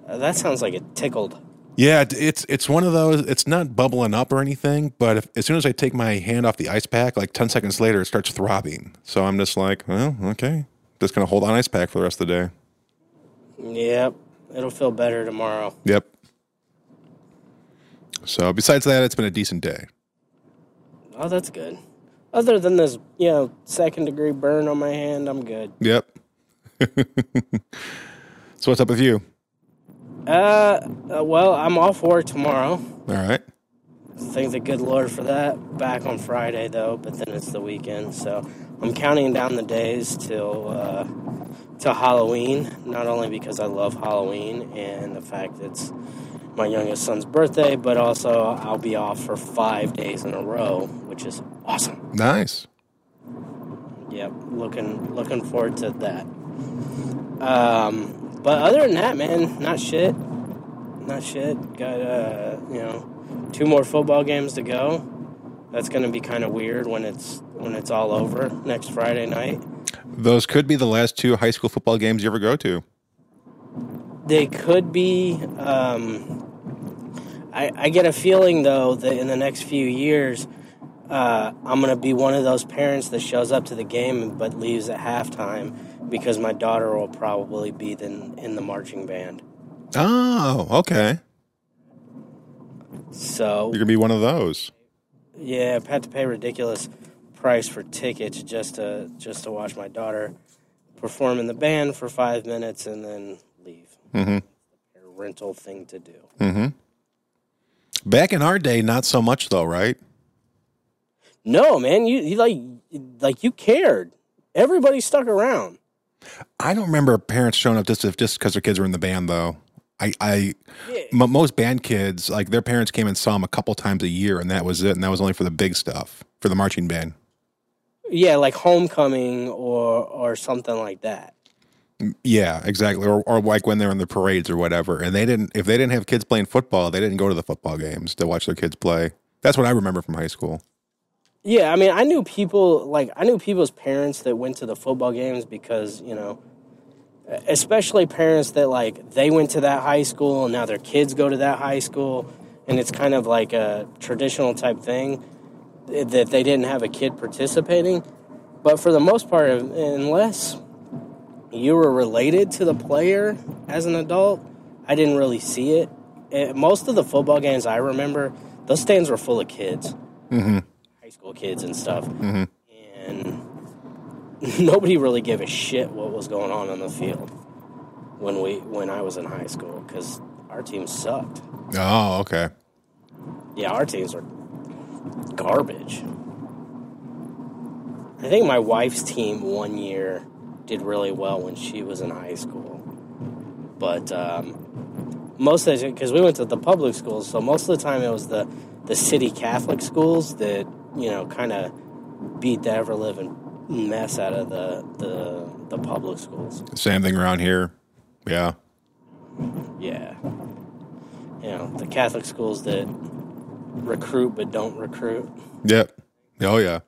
Uh, that sounds like it tickled. Yeah, it's it's one of those. It's not bubbling up or anything, but if, as soon as I take my hand off the ice pack, like ten seconds later, it starts throbbing. So I'm just like, well, okay, just gonna hold on ice pack for the rest of the day. Yep. It'll feel better tomorrow. Yep. So besides that, it's been a decent day. Oh, that's good. Other than this, you know, second degree burn on my hand, I'm good. Yep. so what's up with you? Uh, uh, well, I'm off work tomorrow. All right. Thank the good Lord for that. Back on Friday though, but then it's the weekend, so I'm counting down the days till uh, till Halloween. Not only because I love Halloween and the fact that it's my youngest son's birthday, but also I'll be off for five days in a row, which is awesome. Nice. Yep, looking looking forward to that. Um, but other than that, man, not shit. Not shit. Got uh, you know, two more football games to go. That's gonna be kind of weird when it's when it's all over next Friday night. Those could be the last two high school football games you ever go to. They could be. Um, I, I get a feeling though that in the next few years, uh, I'm gonna be one of those parents that shows up to the game but leaves at halftime because my daughter will probably be the, in the marching band. Oh, okay. So You're gonna be one of those. yeah, I've had to pay a ridiculous price for tickets just to just to watch my daughter perform in the band for five minutes and then leave. Mm-hmm. A rental thing to do. Mm-hmm. Back in our day, not so much though, right? No, man, you, you like like you cared. Everybody stuck around. I don't remember parents showing up just if, just because their kids were in the band though. I, I Yeah. m- most band kids like their parents came and saw them a couple times a year, and that was it. And that was only for the big stuff for the marching band. Yeah, like homecoming or or something like that. Mm, yeah, exactly. Or, or like when they're in the parades or whatever. And they didn't, if they didn't have kids playing football, they didn't go to the football games to watch their kids play. That's what I remember from high school. Yeah, I mean, I knew people like I knew people's parents that went to the football games because you know, especially parents that like they went to that high school and now their kids go to that high school, and it's kind of like a traditional type thing that they didn't have a kid participating. But for the most part, unless you were related to the player as an adult, I didn't really see it. Eh, Most of the football games I remember, those stands were full of kids high school kids and stuff. And nobody really gave a shit what was going on on the field when we when I was in high school because our team sucked. Oh, okay. Yeah, our teams were garbage. I think my wife's team one year did really well when she was in high school, but um, most of because we went to the public schools, so most of the time it was the the city Catholic schools that you know kind of beat the ever living mess out of the the the public schools. Same thing around here. Yeah. Yeah. You know, the Catholic schools that recruit but don't recruit. Yep. Oh, yeah.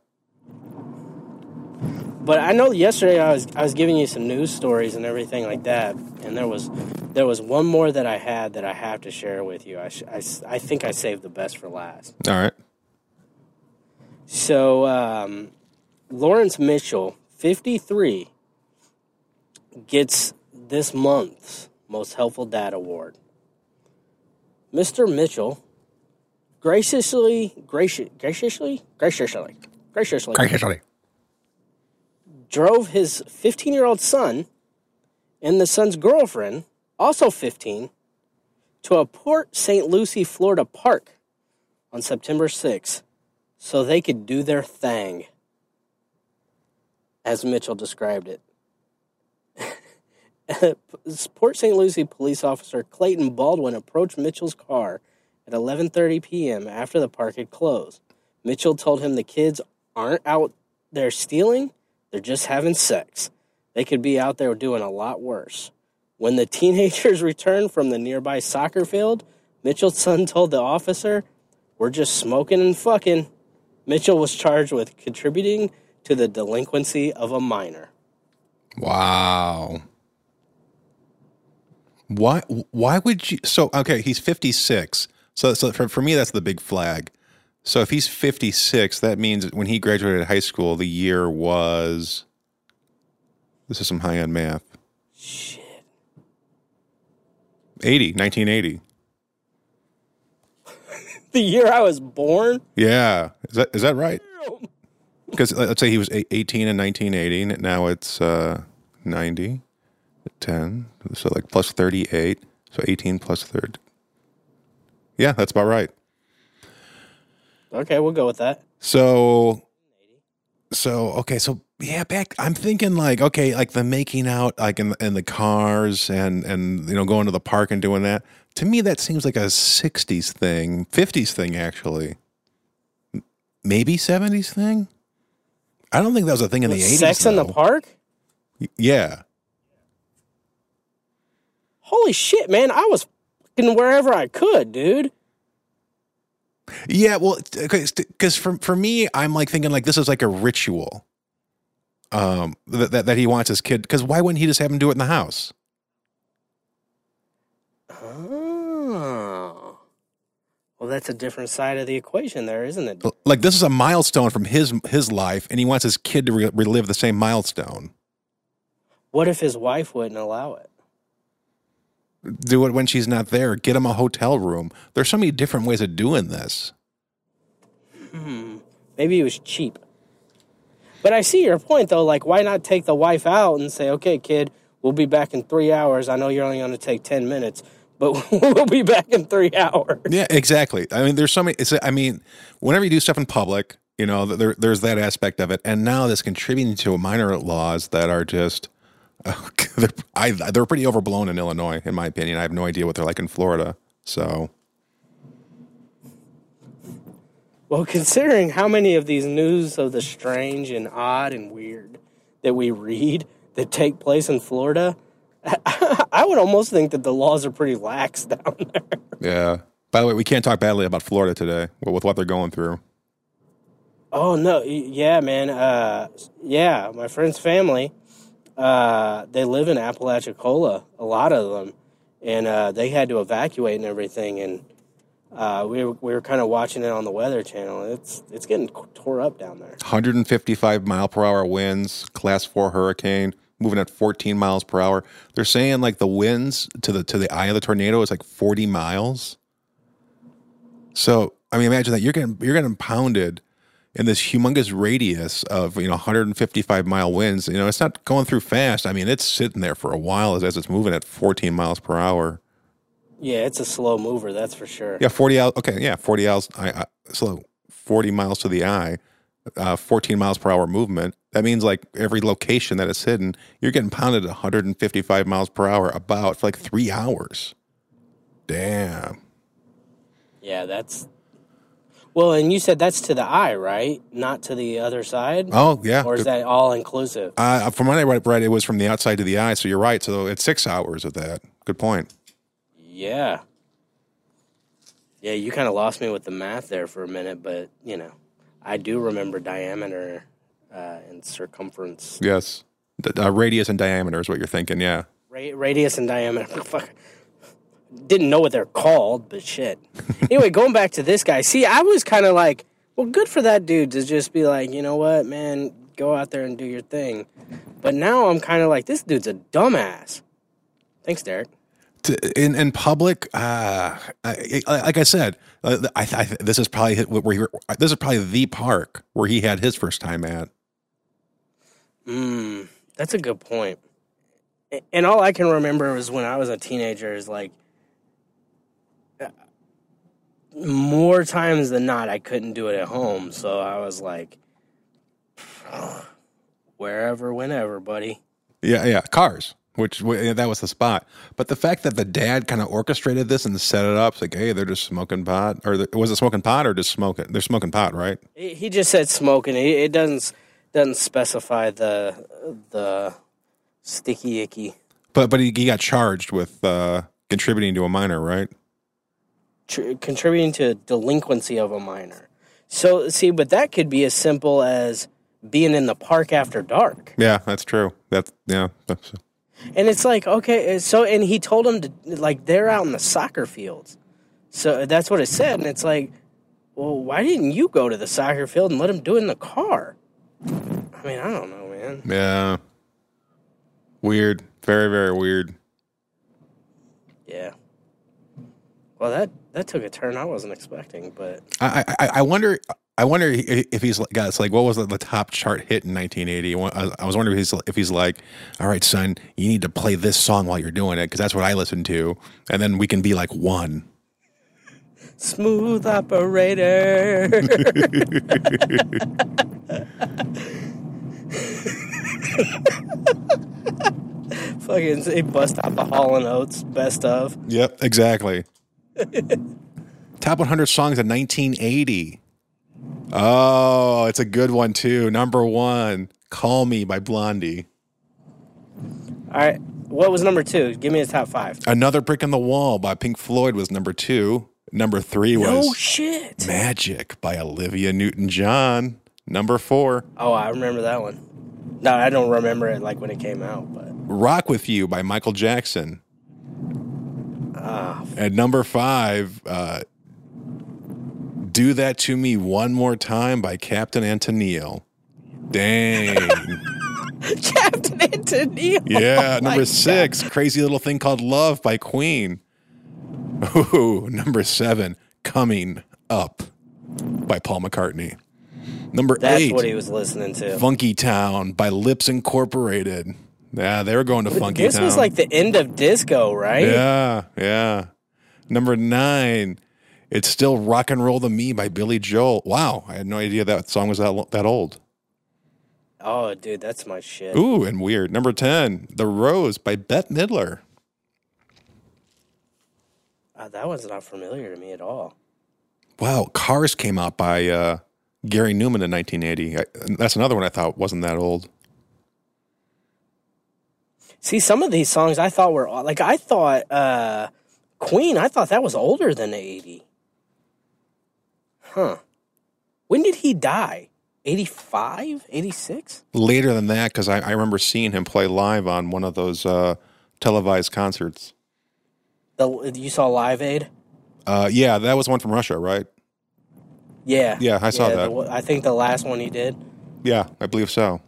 But I know yesterday I was I was giving you some news stories and everything like that, and there was there was one more that I had that I have to share with you. I sh- I, s- I think I saved the best for last. All right. So um, Lawrence Mitchell, fifty three, gets this month's most helpful dad award. Mr. Mitchell graciously, gracious, graciously, graciously, graciously drove his 15 year old son and the son's girlfriend, also 15, to a Port St. Lucie, Florida park on September 6th so they could do their thing, as Mitchell described it. Port St. Lucie police officer Clayton Baldwin approached Mitchell's car at 11:30 p.m. after the park had closed. Mitchell told him the kids aren't out there stealing, they're just having sex. They could be out there doing a lot worse. When the teenagers returned from the nearby soccer field, Mitchell's son told the officer, We're just smoking and fucking. Mitchell was charged with contributing to the delinquency of a minor. Wow. Why? Why would you? So okay, he's fifty six. So, so for, for me, that's the big flag. So if he's fifty six, that means when he graduated high school, the year was. This is some high end math. Shit. 80, 1980. The year I was born? Yeah, is that is that right? Because let's say he was 18 in 1980, now it's uh, 90, 10, so like plus 38, so 18 plus 30. Yeah, that's about right. Okay, we'll go with that. So, so okay, so yeah, back. I'm thinking like okay, like the making out, like in the, in the cars, and and you know going to the park and doing that. To me, that seems like a '60s thing, '50s thing, actually. Maybe '70s thing. I don't think that was a thing in the '80s. Sex in the park? Yeah. Holy shit, man. I was fucking wherever I could, dude. Yeah, well, because for for me, I'm like thinking like this is like a ritual. Um, that that, that he wants his kid. Because why wouldn't he just have him do it in the house? Oh. Well, that's a different side of the equation there, isn't it? Like this is a milestone from his his life, and he wants his kid to re- relive the same milestone. What if his wife wouldn't allow it? Do it when she's not there. Get him a hotel room. There's so many different ways of doing this. Hmm. Maybe he was cheap. But I see your point, though. Like, why not take the wife out and say, okay, kid, we'll be back in three hours. I know you're only going to take 10 minutes, but we'll be back in three hours. Yeah, exactly. I mean, there's so many. It's, I mean, whenever you do stuff in public, you know, there, there's that aspect of it, and now this contributing to minor laws that are just they're, I, they're pretty overblown in Illinois, in my opinion. I have no idea what they're like in Florida. So, Well, considering how many of these news of the strange and odd and weird that we read that take place in Florida, I would almost think that the laws are pretty lax down there. yeah. By the way, we can't talk badly about Florida today with with what they're going through. Oh no, yeah, man. Uh, yeah, my friend's family, uh, they live in Apalachicola, a lot of them, and uh, they had to evacuate and everything. And uh, we were, we were kind of watching it on the Weather Channel. It's it's getting tore up down there. 155 mile per hour winds, class four hurricane, moving at 14 miles per hour. They're saying like the winds to the to the eye of the tornado is like 40 miles. So I mean, imagine that you're getting you're getting pounded in this humongous radius of you know 155 mile winds. You know, it's not going through fast. I mean, it's sitting there for a while as, as it's moving at 14 miles per hour. Yeah, it's a slow mover, that's for sure. Yeah, 40 out. Okay, yeah, 40 miles. I, I, so 40 miles to the eye, uh, 14 miles per hour movement. That means like every location that it's hidden, you're getting pounded at 155 miles per hour about for like three hours. Damn. Yeah, that's. Well, and you said that's to the eye, right? Not to the other side? Oh yeah. Or is that all inclusive? Uh, from what I read, it was from the outside to the eye. So you're right. So it's six hours of that. Good point. Yeah. Yeah, you kind of lost me with the math there for a minute, but, you know, I do remember diameter uh, and circumference. Yes. The, uh, radius and diameter is what you're thinking. Yeah. Ra- radius and diameter. Fuck. Didn't know what they're called, but shit. anyway, going back to this guy. See, I was kind of like, well, good for that dude to just be like, you know what, man, go out there and do your thing. But now I'm kind of like, this dude's a dumbass. Thanks, Derek. To, in in public, uh, I, I- like I said, uh, I, I, this is probably where he, this is probably the park where he had his first time at. Mm, that's a good point. And all I can remember was when I was a teenager is like uh, more times than not I couldn't do it at home, so I was like wherever whenever, buddy. Yeah, yeah, cars. Which that was the spot, but the fact that the dad kind of orchestrated this and set it up, it's like, hey, they're just smoking pot, or was it smoking pot or just smoking? They're smoking pot, right? He just said smoking. It it doesn't doesn't specify the the sticky icky But but he, he got charged with uh, contributing to a minor, right? tr- contributing to delinquency of a minor. So see, but that could be as simple as being in the park after dark. Yeah, that's true. That's yeah. That's, And it's like, okay, so and he told him to like they're out in the soccer fields. So that's what it said, and it's like, well, why didn't you go to the soccer field and let him do it in the car? I mean, I don't know, man. yeah. Weird. Very very weird. Yeah. Well, that that took a turn I wasn't expecting, but I, I, I wonder. I wonder if he's like, guys, like, what was the, top chart hit in 1980? I I was wondering if he's if he's like, all right, son, you need to play this song while you're doing it because that's what I listen to, and then we can be like one. smooth operator. Fucking say bust out the Hall and Oates best of. Yep, exactly. top 100 songs of 1980. Oh, it's a good one too. Number one, "Call Me" by Blondie. All right, what was number two? Give me a top five. Another Brick in the Wall by Pink Floyd was number two. Number three was No shit. Magic by Olivia Newton John. Number four, Oh, I remember that one. No, I don't remember it like when it came out, but Rock with You by Michael Jackson. ah, At number five, uh, Do That to Me One More Time by Captain & Tennille. Dang. Captain & Tennille. Yeah. Oh number God. six, Crazy Little Thing Called Love by Queen. Ooh, number seven, Coming Up by Paul McCartney. Number That's eight, what he was listening to. Funky Town by Lipps Incorporated. Yeah, they were going to Funky This Town. was like the end of disco, right? Yeah, yeah. Number nine, it's still "Rock and Roll to Me" by Billy Joel. Wow, I had no idea that song was that that old. Oh, dude, that's my shit. Ooh, and weird. Number 10, The Rose by Bette Midler. Uh, that one's not familiar to me at all. Wow, Cars came out by uh, Gary Numan in 1980. I, that's another one I thought wasn't that old. See, some of these songs I thought were like I thought uh, Queen. I thought that was older than eighty. Huh? When did he die? 85? 86? Later than that, because I, I remember seeing him play live on one of those uh, televised concerts. The you saw Live Aid? Uh, yeah, that was one from Russia, right? Yeah. Yeah, I saw that. the- I think the last one he did. Yeah, I believe so.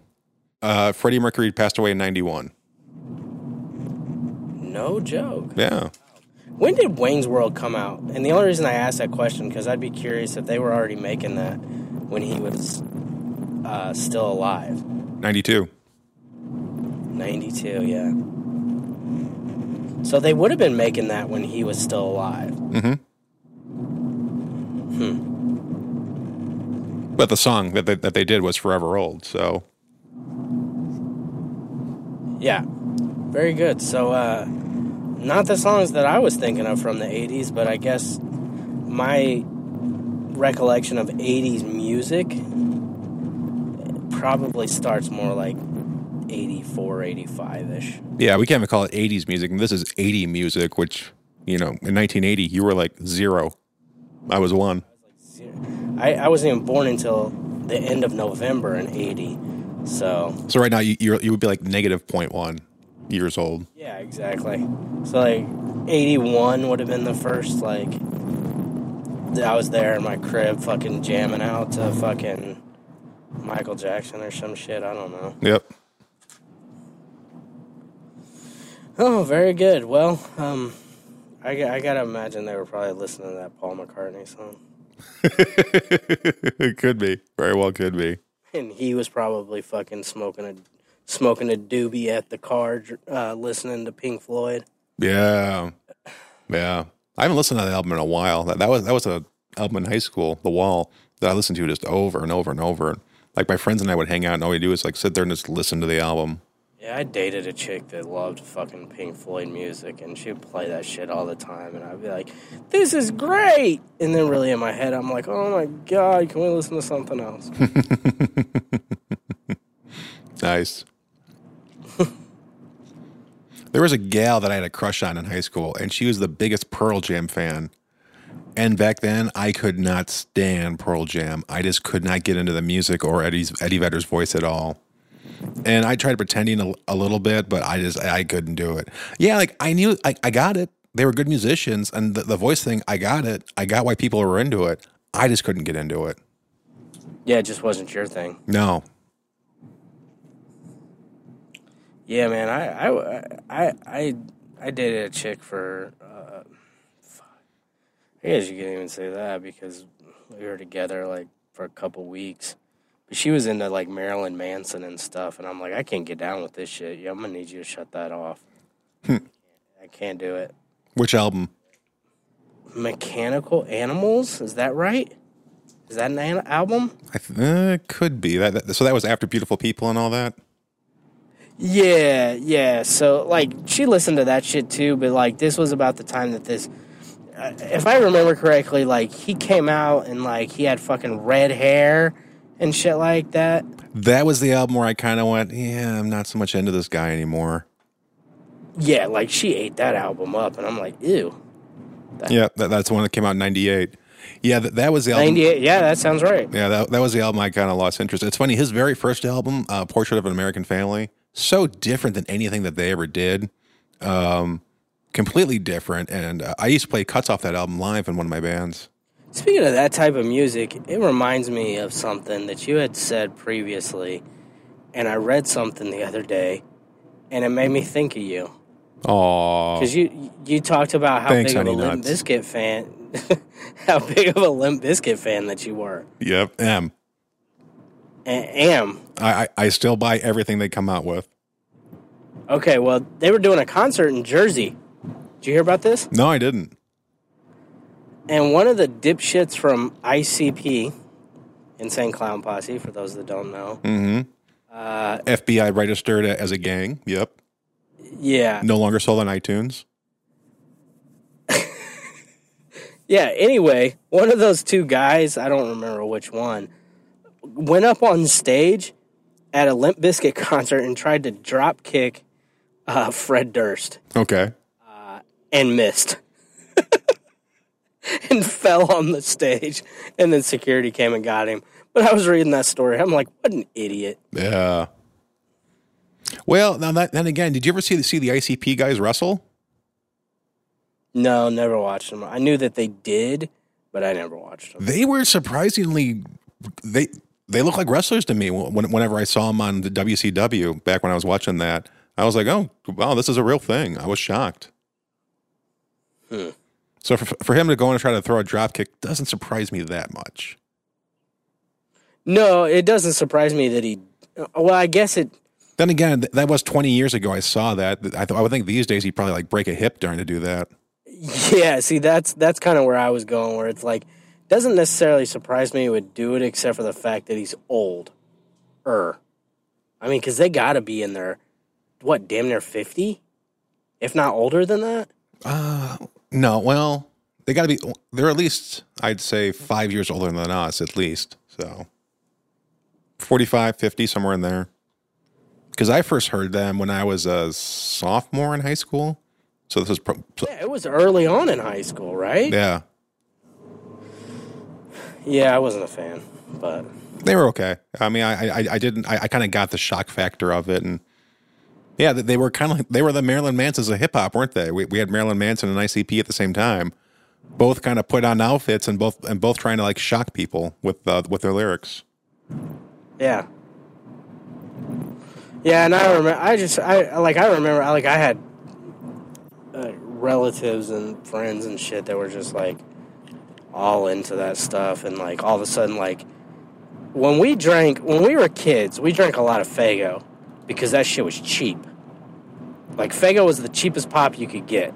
Uh, Freddie Mercury passed away in 91. No joke. Yeah. When did Wayne's World come out? And the only reason I asked that question because I'd be curious if they were already making that when he was uh, still alive. 92. 92, yeah. So they would have been making that when he was still alive. Hmm. But the song that they, that they did was Forever Old. So, Yeah. Very good. So, uh, not the songs that I was thinking of from the 80s, but I guess my recollection of 80s music probably starts more like 84, 85 ish. yeah, we can't even call it 80s music. This is 80 music, which, you know, in 1980, you were like zero. I was one. I, I wasn't even born until the end of November in 80. So, So right now, you, you're, you would be like negative 0.1 years old. yeah, exactly. So, like, 81 would have been the first, like, I was there in my crib fucking jamming out to fucking Michael Jackson or some shit. I don't know. Yep. Oh, very good. Well, um, I, I gotta imagine they were probably listening to that Paul McCartney song. it could be. Very well could be. And he was probably fucking smoking a smoking a doobie at the car, uh, listening to Pink Floyd. Yeah. Yeah. I haven't listened to that album in a while. That, that was that was a album in high school, The Wall, that I listened to just over and over and over. Like my friends and I would hang out and all we do is like sit there and just listen to the album. Yeah, I dated a chick that loved fucking Pink Floyd music, and she'd play that shit all the time, and I'd be like, "This is great," and then really in my head, I'm like, "Oh my god, can we listen to something else?" Nice. There was a gal that I had a crush on in high school, and she was the biggest Pearl Jam fan. And back then, I could not stand Pearl Jam. I just could not get into the music or Eddie's, Eddie Vedder's voice at all. And I tried pretending a, a little bit, but I just I couldn't do it. Yeah, like I knew I, I got it. They were good musicians, and the, the voice thing, I got it. I got why people were into it. I just couldn't get into it. yeah, it just wasn't your thing. No, Yeah, man, I I I I, I dated a chick for. Uh, fuck. I guess you can't even say that because we were together like for a couple weeks. But she was into like Marilyn Manson and stuff, and I'm like, I can't get down with this shit. Yeah, I'm gonna need you to shut that off. I can't do it. which album? Mechanical Animals, is that right? Is that an an- album? I th- uh, could be that, that. So that was after Beautiful People and all that. Yeah, yeah. So like she listened to that shit too, but like this was about the time that this uh, if I remember correctly, like he came out and like he had fucking red hair and shit like that. That was the album where I kind of went, yeah, I'm not so much into this guy anymore. Yeah, like she ate that album up and I'm like, ew. Yeah, that, that's the one that came out in '98. Yeah, that, that was the album. 98. Yeah, that sounds right. Yeah, that, that was the album I kind of lost interest. It's funny, his very first album, uh, Portrait of an American Family, so different than anything that they ever did. Um, completely different. And uh, I used to play cuts off that album live in one of my bands. Speaking of that type of music, it reminds me of something that you had said previously, and I read something the other day, and it made me think of you. Oh, Because you you talked about how Thanks, big of a Honey Limp Bizkit fan, how big of a Limp Bizkit fan that you were. yep, am. And am I, I, I still buy everything they come out with. okay. Well, they were doing a concert in Jersey. Did you hear about this? No, I didn't. And one of the dipshits from ICP, Insane Clown Posse, for those that don't know, Mm-hmm. Uh, FBI registered as a gang. Yep. yeah. No longer sold on iTunes. Yeah, anyway, one of those two guys, I don't remember which one, went up on stage at a Limp Bizkit concert and tried to drop kick uh, Fred Durst Okay. and missed. and fell on the stage. And then security came and got him. But I was reading that story. I'm like, what an idiot. Yeah. Well, now that then again, did you ever see see the ICP guys wrestle? No, never watched them. I knew that they did, but I never watched them. They were surprisingly they they look like wrestlers to me. Whenever I saw them on the WCW back when I was watching that, I was like, "Oh, wow, this is a real thing." I was shocked. Hmm. So for, for him to go and try to throw a drop kick doesn't surprise me that much. No, it doesn't surprise me that he. Well, I guess it. Then again, that was 20 years ago. I saw that. I, th- I would think these days he'd probably like break a hip trying to do that. Yeah, see, that's that's kind of where I was going. Where it's like, doesn't necessarily surprise me he would do it, except for the fact that he's old. Er, I mean, because they got to be in their what, damn near fifty, if not older than that. Uh, no, well, they got to be, they're at least, I'd say, five years older than us, at least. So 45, 50, somewhere in there. Because I first heard them when I was a sophomore in high school. So this was, pro- Yeah, it was early on in high school, right? yeah, Yeah, I wasn't a fan, but they were okay. I mean, I, I, I didn't, I, I kind of got the shock factor of it. And yeah, they were kind of like, they were the Marilyn Mansons of hip hop, weren't they? We, we had Marilyn Manson and ICP at the same time. Both kind of put on outfits and both and both trying to like shock people with uh, with their lyrics. yeah, yeah. And I remember, I just, I like, I remember, like, I had uh, relatives and friends and shit that were just like all into that stuff, and like all of a sudden, like when we drank, when we were kids, we drank a lot of Faygo because that shit was cheap. Like Faygo was the cheapest pop you could get.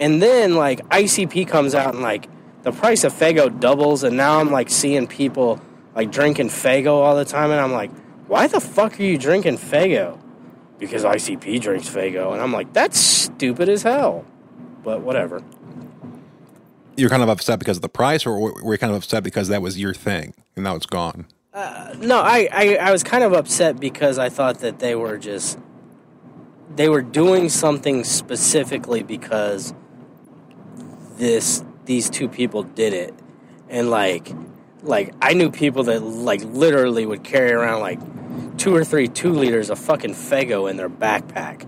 And then like ICP comes out and like the price of Faygo doubles and now I'm like seeing people like drinking Faygo all the time and I'm like, why the fuck are you drinking Faygo? Because ICP drinks Faygo and I'm like, that's stupid as hell. But whatever. You're kind of upset because of the price, or were you kind of upset because that was your thing and now it's gone? Uh, no, I, I, I was kind of upset because I thought that they were just they were doing something specifically because this these two people did it. And like like I knew people that like literally would carry around like two or three two liters of fucking Faygo in their backpack.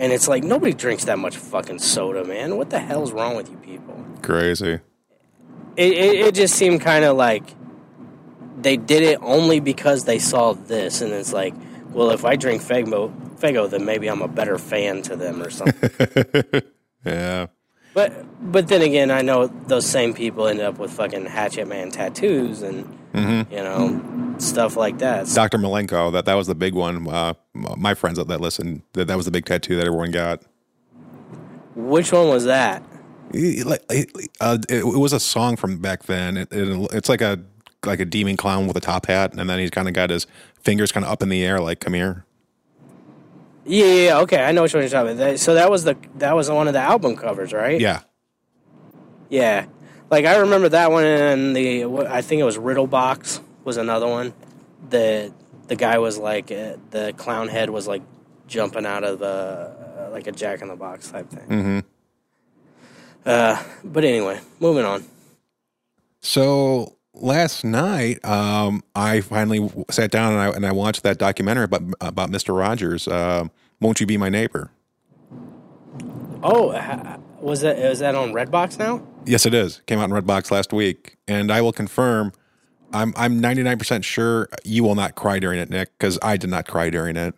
And it's like nobody drinks that much fucking soda, man. What the hell's wrong with you people? Crazy. it, it, it just seemed kind of like they did it only because they saw this, and it's like, well, if I drink Faygo, Faygo, then maybe I'm a better fan to them or something. Yeah. But but then again, I know those same people end up with fucking Hatchet Man tattoos and you know stuff like that. So- Dr. Milenko, that, that was the big one. Uh, my friends that, that listened, that, that was the big tattoo that everyone got. which one was that? Like, uh, it, it was a song from back then. It, it, it's like a like a demon clown with a top hat, and then he's kind of got his fingers kind of up in the air, like "Come here." Yeah, yeah, yeah, okay, I know which one you're talking about. That- So that was the that was one of the album covers, right? Yeah, Yeah, like I remember that one, and the what- I think it was Riddle Box was another one. The the guy was like uh, the clown head was like jumping out of the uh, like a Jack in the Box type thing. Mm-hmm. Uh, but anyway, moving on. So last night, um, I finally sat down and I, and I watched that documentary about about Mister Rogers. Uh, Won't you be my neighbor? Oh, was that is that on Redbox now? Yes, it is. Came out in Redbox last week, and I will confirm. I'm I'm 99 percent sure you will not cry during it, Nick, because I did not cry during it.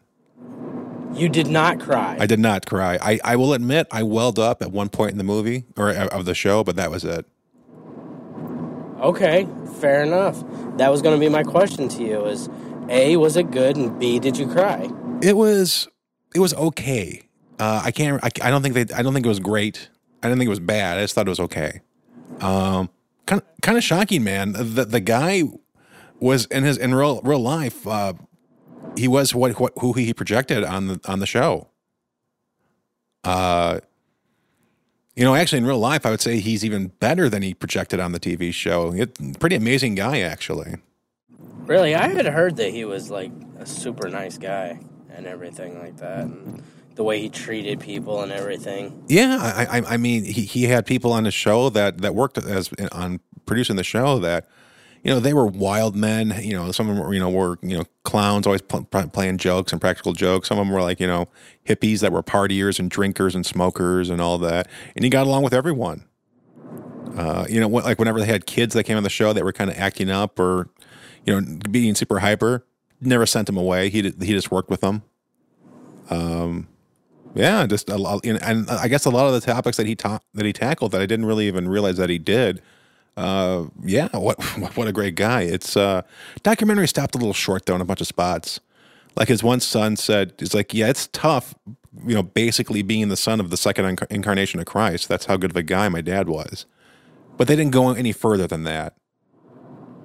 You did not cry. I did not cry. I, I will admit I welled up at one point in the movie or uh, of the show, but that was it. Okay, fair enough. That was going to be my question to you: is A was it good, and B did you cry? It was it was okay. Uh, I can't. I, I don't think they. I don't think it was great. I didn't think it was bad. I just thought it was okay. Um, kind of kind of shocking, man. The the guy was in his in real real life. Uh, he was what, what who he projected on the on the show. Uh, you know, actually, in real life, I would say he's even better than he projected on the TV show. It, pretty amazing guy, actually. Really, I had heard that he was like a super nice guy and everything like that, and the way he treated people and everything. Yeah, I, I, I mean, he, he had people on the show that that worked as on producing the show that, you know, they were wild men. You know, some of them were, you know, were you know clowns, always pl- pl- playing jokes and practical jokes. Some of them were like you know hippies that were partiers and drinkers and smokers and all that. And he got along with everyone. Uh, you know, like whenever they had kids that came on the show that were kind of acting up or, you know, being super hyper, never sent them away. He did, he just worked with them. Um, yeah, just a lot, and I guess a lot of the topics that he ta- that he tackled that I didn't really even realize that he did. Uh, yeah, what what a great guy! It's uh, documentary stopped a little short though in a bunch of spots. Like his one son said, he's like, yeah, it's tough, you know, basically being the son of the second inc- incarnation of Christ. That's how good of a guy my dad was. But they didn't go any further than that.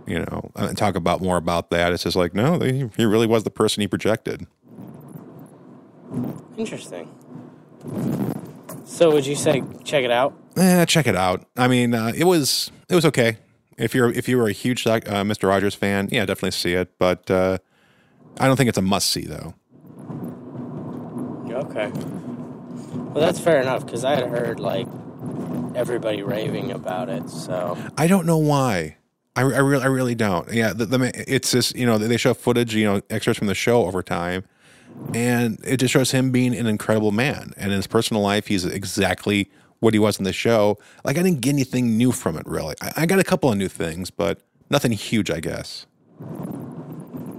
You know, and talk about more about that. It's just like, no, he, he really was the person he projected. Interesting. So, would you say check it out? Eh, check it out. I mean, uh, it was it was okay. If you're if you were a huge uh, Mr. Rogers fan, yeah, definitely see it. But uh, I don't think it's a must see though. Okay. Well, that's fair enough because I had heard like everybody raving about it. So I don't know why. I, I really I really don't. Yeah, the, the it's just you know they show footage, you know, extras from the show over time, and it just shows him being an incredible man. And in his personal life, he's exactly what he was in the show. Like I didn't get anything new from it really. I, I got a couple of new things, but nothing huge, I guess.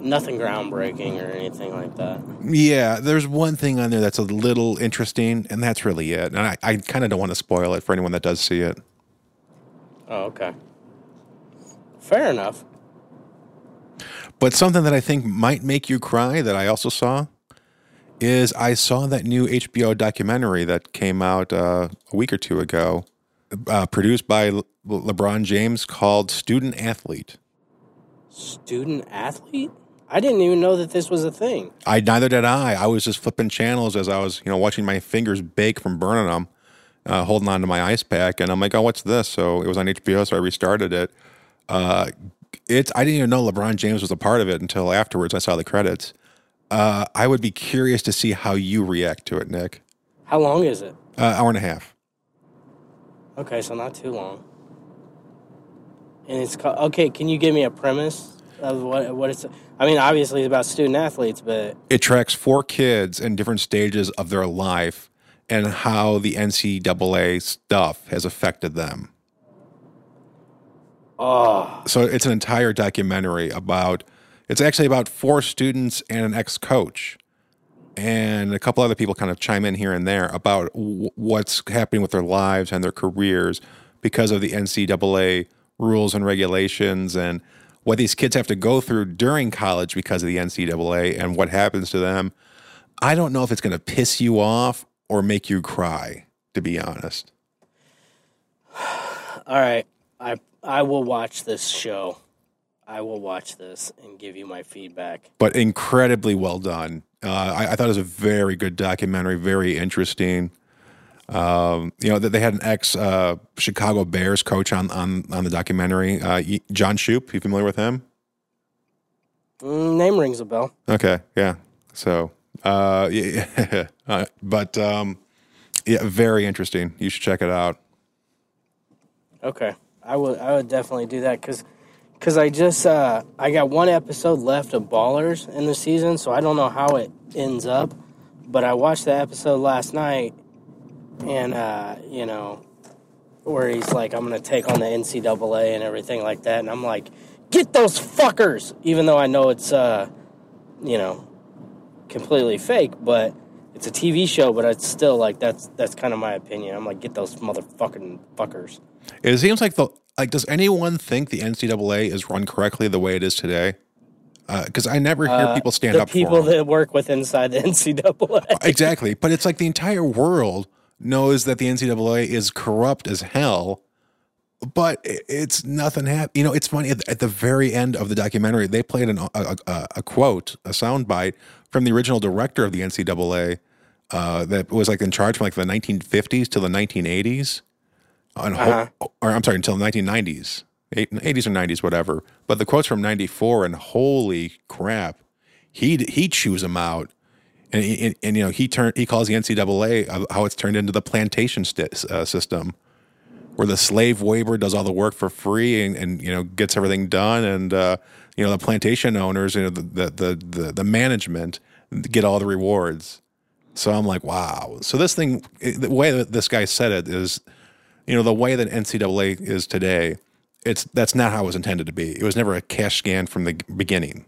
nothing groundbreaking or anything like that. Yeah, there's one thing on there that's a little interesting, and that's really it. And I, I kind of don't want to spoil it for anyone that does see it. Oh, okay. Fair enough. But something that I think might make you cry that I also saw is I saw that new HBO documentary that came out uh, a week or two ago, uh, produced by Le- LeBron James called Student Athlete. Student athlete? I didn't even know that this was a thing. I neither did I. I was just flipping channels as I was, you know, watching my fingers bake from burning them, uh, holding on to my ice pack, and I'm like, "Oh, what's this?" So it was on HBO, so I restarted it. Uh, it's I didn't even know LeBron James was a part of it until afterwards. I saw the credits. Uh, I would be curious to see how you react to it, Nick. How long is it? Uh, hour and a half. Okay, so not too long. And it's called, okay. Can you give me a premise of what what it's? I mean, obviously it's about student athletes, but It tracks four kids in different stages of their life and how the NCAA stuff has affected them. oh, so it's an entire documentary about it's actually about four students and an ex-coach and a couple other people kind of chime in here and there about w- what's happening with their lives and their careers because of the ncaa rules and regulations and what these kids have to go through during college because of the ncaa and what happens to them i don't know if it's going to piss you off or make you cry to be honest all right. I I will watch this show. I will watch this and give you my feedback. but incredibly well done. Uh, I, I thought it was a very good documentary, very interesting. Um, you know, that they had an ex uh, Chicago Bears coach on on on the documentary. Uh, John Shoop, you familiar with him? Mm, name rings a bell. Okay, yeah. So, uh, yeah, uh, but um, yeah, very interesting. You should check it out. Okay, I would I would definitely do that because because I just uh, I got one episode left of Ballers in the season, so I don't know how it ends up. But I watched the episode last night, and uh, you know, where he's like, "I'm gonna take on the NCAA and everything like that," and I'm like, "Get those fuckers!" Even though I know it's uh, you know, completely fake, but. It's a TV show, but it's still like that's that's kind of my opinion. I'm like, get those motherfucking fuckers. It seems like the like. Does anyone think the NCAA is run correctly the way it is today? Because I never hear people stand Uh, the up people that work with inside the NCAA. exactly. But it's like the entire world knows that the NCAA is corrupt as hell. but it's nothing happened. You know, it's funny at, the very end of the documentary, they played an, a, a, a- a quote, a soundbite from the original director of the NCAA uh, that was like in charge from like the 1950s to the 1980s, ho- or I'm sorry, until the 1990s, 80s or 90s, whatever. But the quotes from '94, and holy crap, he he chews them out. And, he- and, and you know he turned he calls the NCAA of how it's turned into the plantation st- uh, system, where the slave labor does all the work for free and, and you know gets everything done, and uh, you know the plantation owners, you know the the the, the, the management get all the rewards. So I'm like, wow. So this thing, the way that this guy said it is, you know, the way that NCAA is today, it's that's not how it was intended to be. It was never a cash scan from the beginning.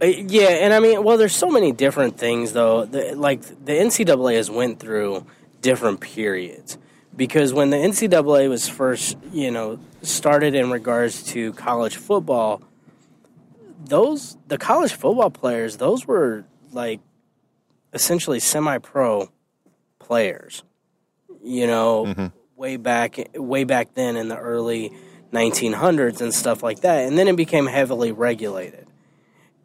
Uh, Yeah, and I mean, well, there's so many different things though. The, like the NCAA has went through different periods because when the NCAA was first, you know, started in regards to college football, those the college football players, those were like essentially semi-pro players. You know, way back way back then in the early 1900s and stuff like that, and then it became heavily regulated.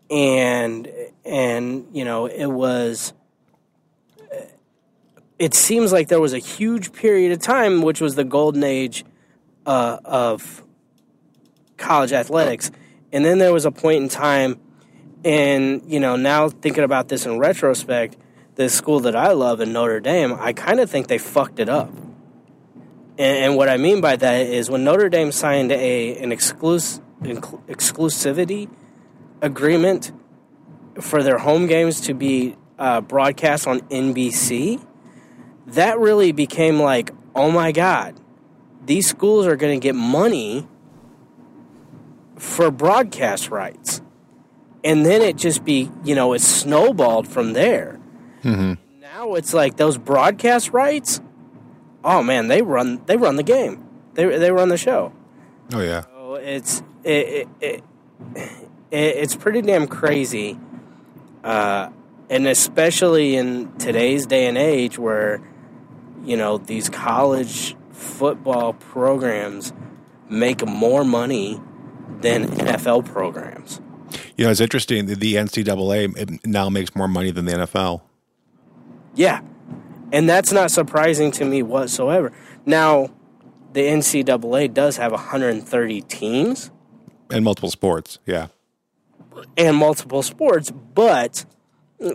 And and you know it was it seems like there was a huge period of time which was the golden age uh, of college athletics. And then there was a point in time and you know now thinking about this in retrospect the school that i love in notre dame i kind of think they fucked it up and, and what i mean by that is when notre dame signed a an exclusivity agreement for their home games to be uh, broadcast on NBC, that really became like, oh my God, these schools are going to get money for broadcast rights. And then it just be, you know, it snowballed from there. Now it's like those broadcast rights. Oh man, they run they run the game. They they run the show. Oh yeah, So it's it, it, it, it's pretty damn crazy, uh, and especially in today's day and age, where you know these college football programs make more money than NFL programs. you know it's interesting. The NCAA now makes more money than the NFL. Yeah, and that's not surprising to me whatsoever. Now, the NCAA does have 130 teams. and multiple sports. Yeah, and multiple sports, but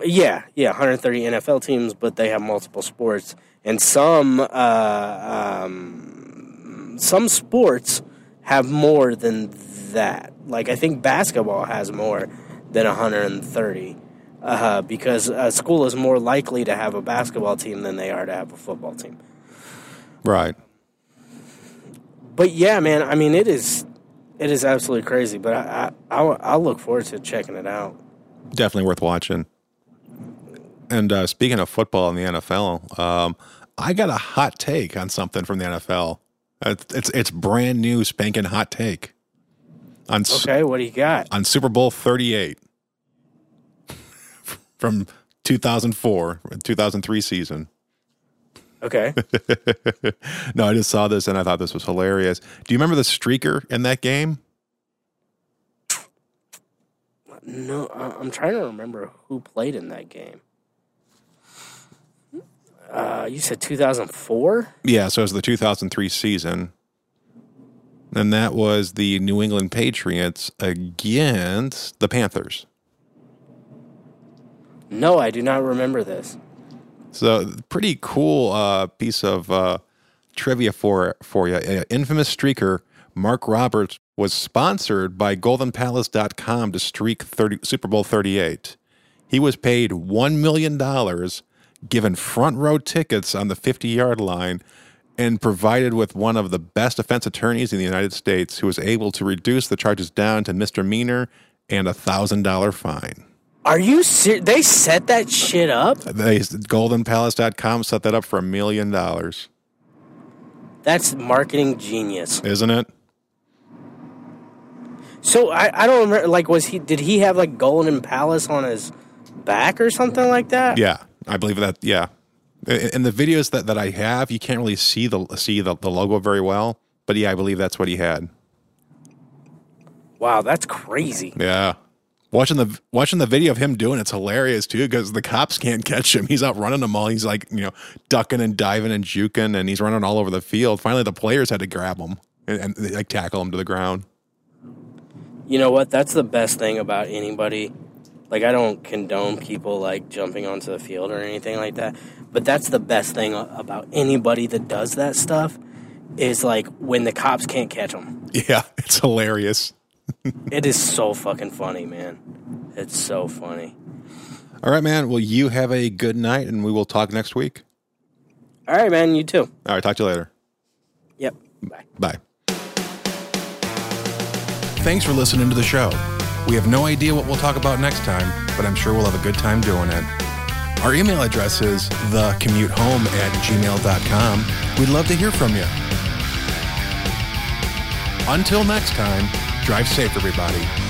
yeah, yeah, 130 NFL teams, but they have multiple sports, and some uh, um, some sports have more than that. Like I think basketball has more than 130. Uh, because a school is more likely to have a basketball team than they are to have a football team. right. But yeah, man, I mean, it is, it is absolutely crazy. But I, I, I'll, I'll look forward to checking it out. Definitely worth watching. And uh, speaking of football and the NFL, um, I got a hot take on something from the NFL. It's it's, it's brand new, spanking hot take on Okay, what do you got? on Super Bowl thirty eight from two thousand four, two thousand three season. Okay. no, I just saw this and I thought this was hilarious. Do you remember the streaker in that game? No, I'm trying to remember who played in that game. Uh, you said 2004? Yeah, so it was the 2003 season. And that was the New England Patriots against the Panthers. No, I do not remember this. So, pretty cool uh, piece of uh, trivia for for you. Uh, infamous streaker Mark Roberts was sponsored by GoldenPalace.com to streak 30, Super Bowl 38. He was paid $1 million, given front row tickets on the 50 yard line, and provided with one of the best defense attorneys in the United States who was able to reduce the charges down to misdemeanor and a $1,000 fine. Are you ser- They set that shit up? They, GoldenPalace.com set that up for a million dollars, That's marketing genius. isn't it? So I, I don't remember. Like, was he? Did he have like Golden Palace on his back or something like that? Yeah, I believe that. Yeah, In in the videos that, that I have, you can't really see the see the, the logo very well. But yeah, I believe that's what he had. Wow, that's crazy. Yeah. Watching the watching the video of him doing it's hilarious too because the cops can't catch him. He's out running them all. He's like you know ducking and diving and juking and he's running all over the field. Finally, the players had to grab him and, and like tackle him to the ground. You know what? That's the best thing about anybody. Like, I don't condone people like jumping onto the field or anything like that. But that's the best thing about anybody that does that stuff is like when the cops can't catch them. Yeah, it's hilarious. It is so fucking funny, man. It's so funny. All right, man. Well, you have a good night, and we will talk next week. All right, man. You too. All right, talk to you later. Yep. Bye. Bye. Thanks for listening to the show. We have no idea what we'll talk about next time, but I'm sure we'll have a good time doing it. Our email address is thecommutehome at gmail.com. We'd love to hear from you. Until next time, drive safe, everybody.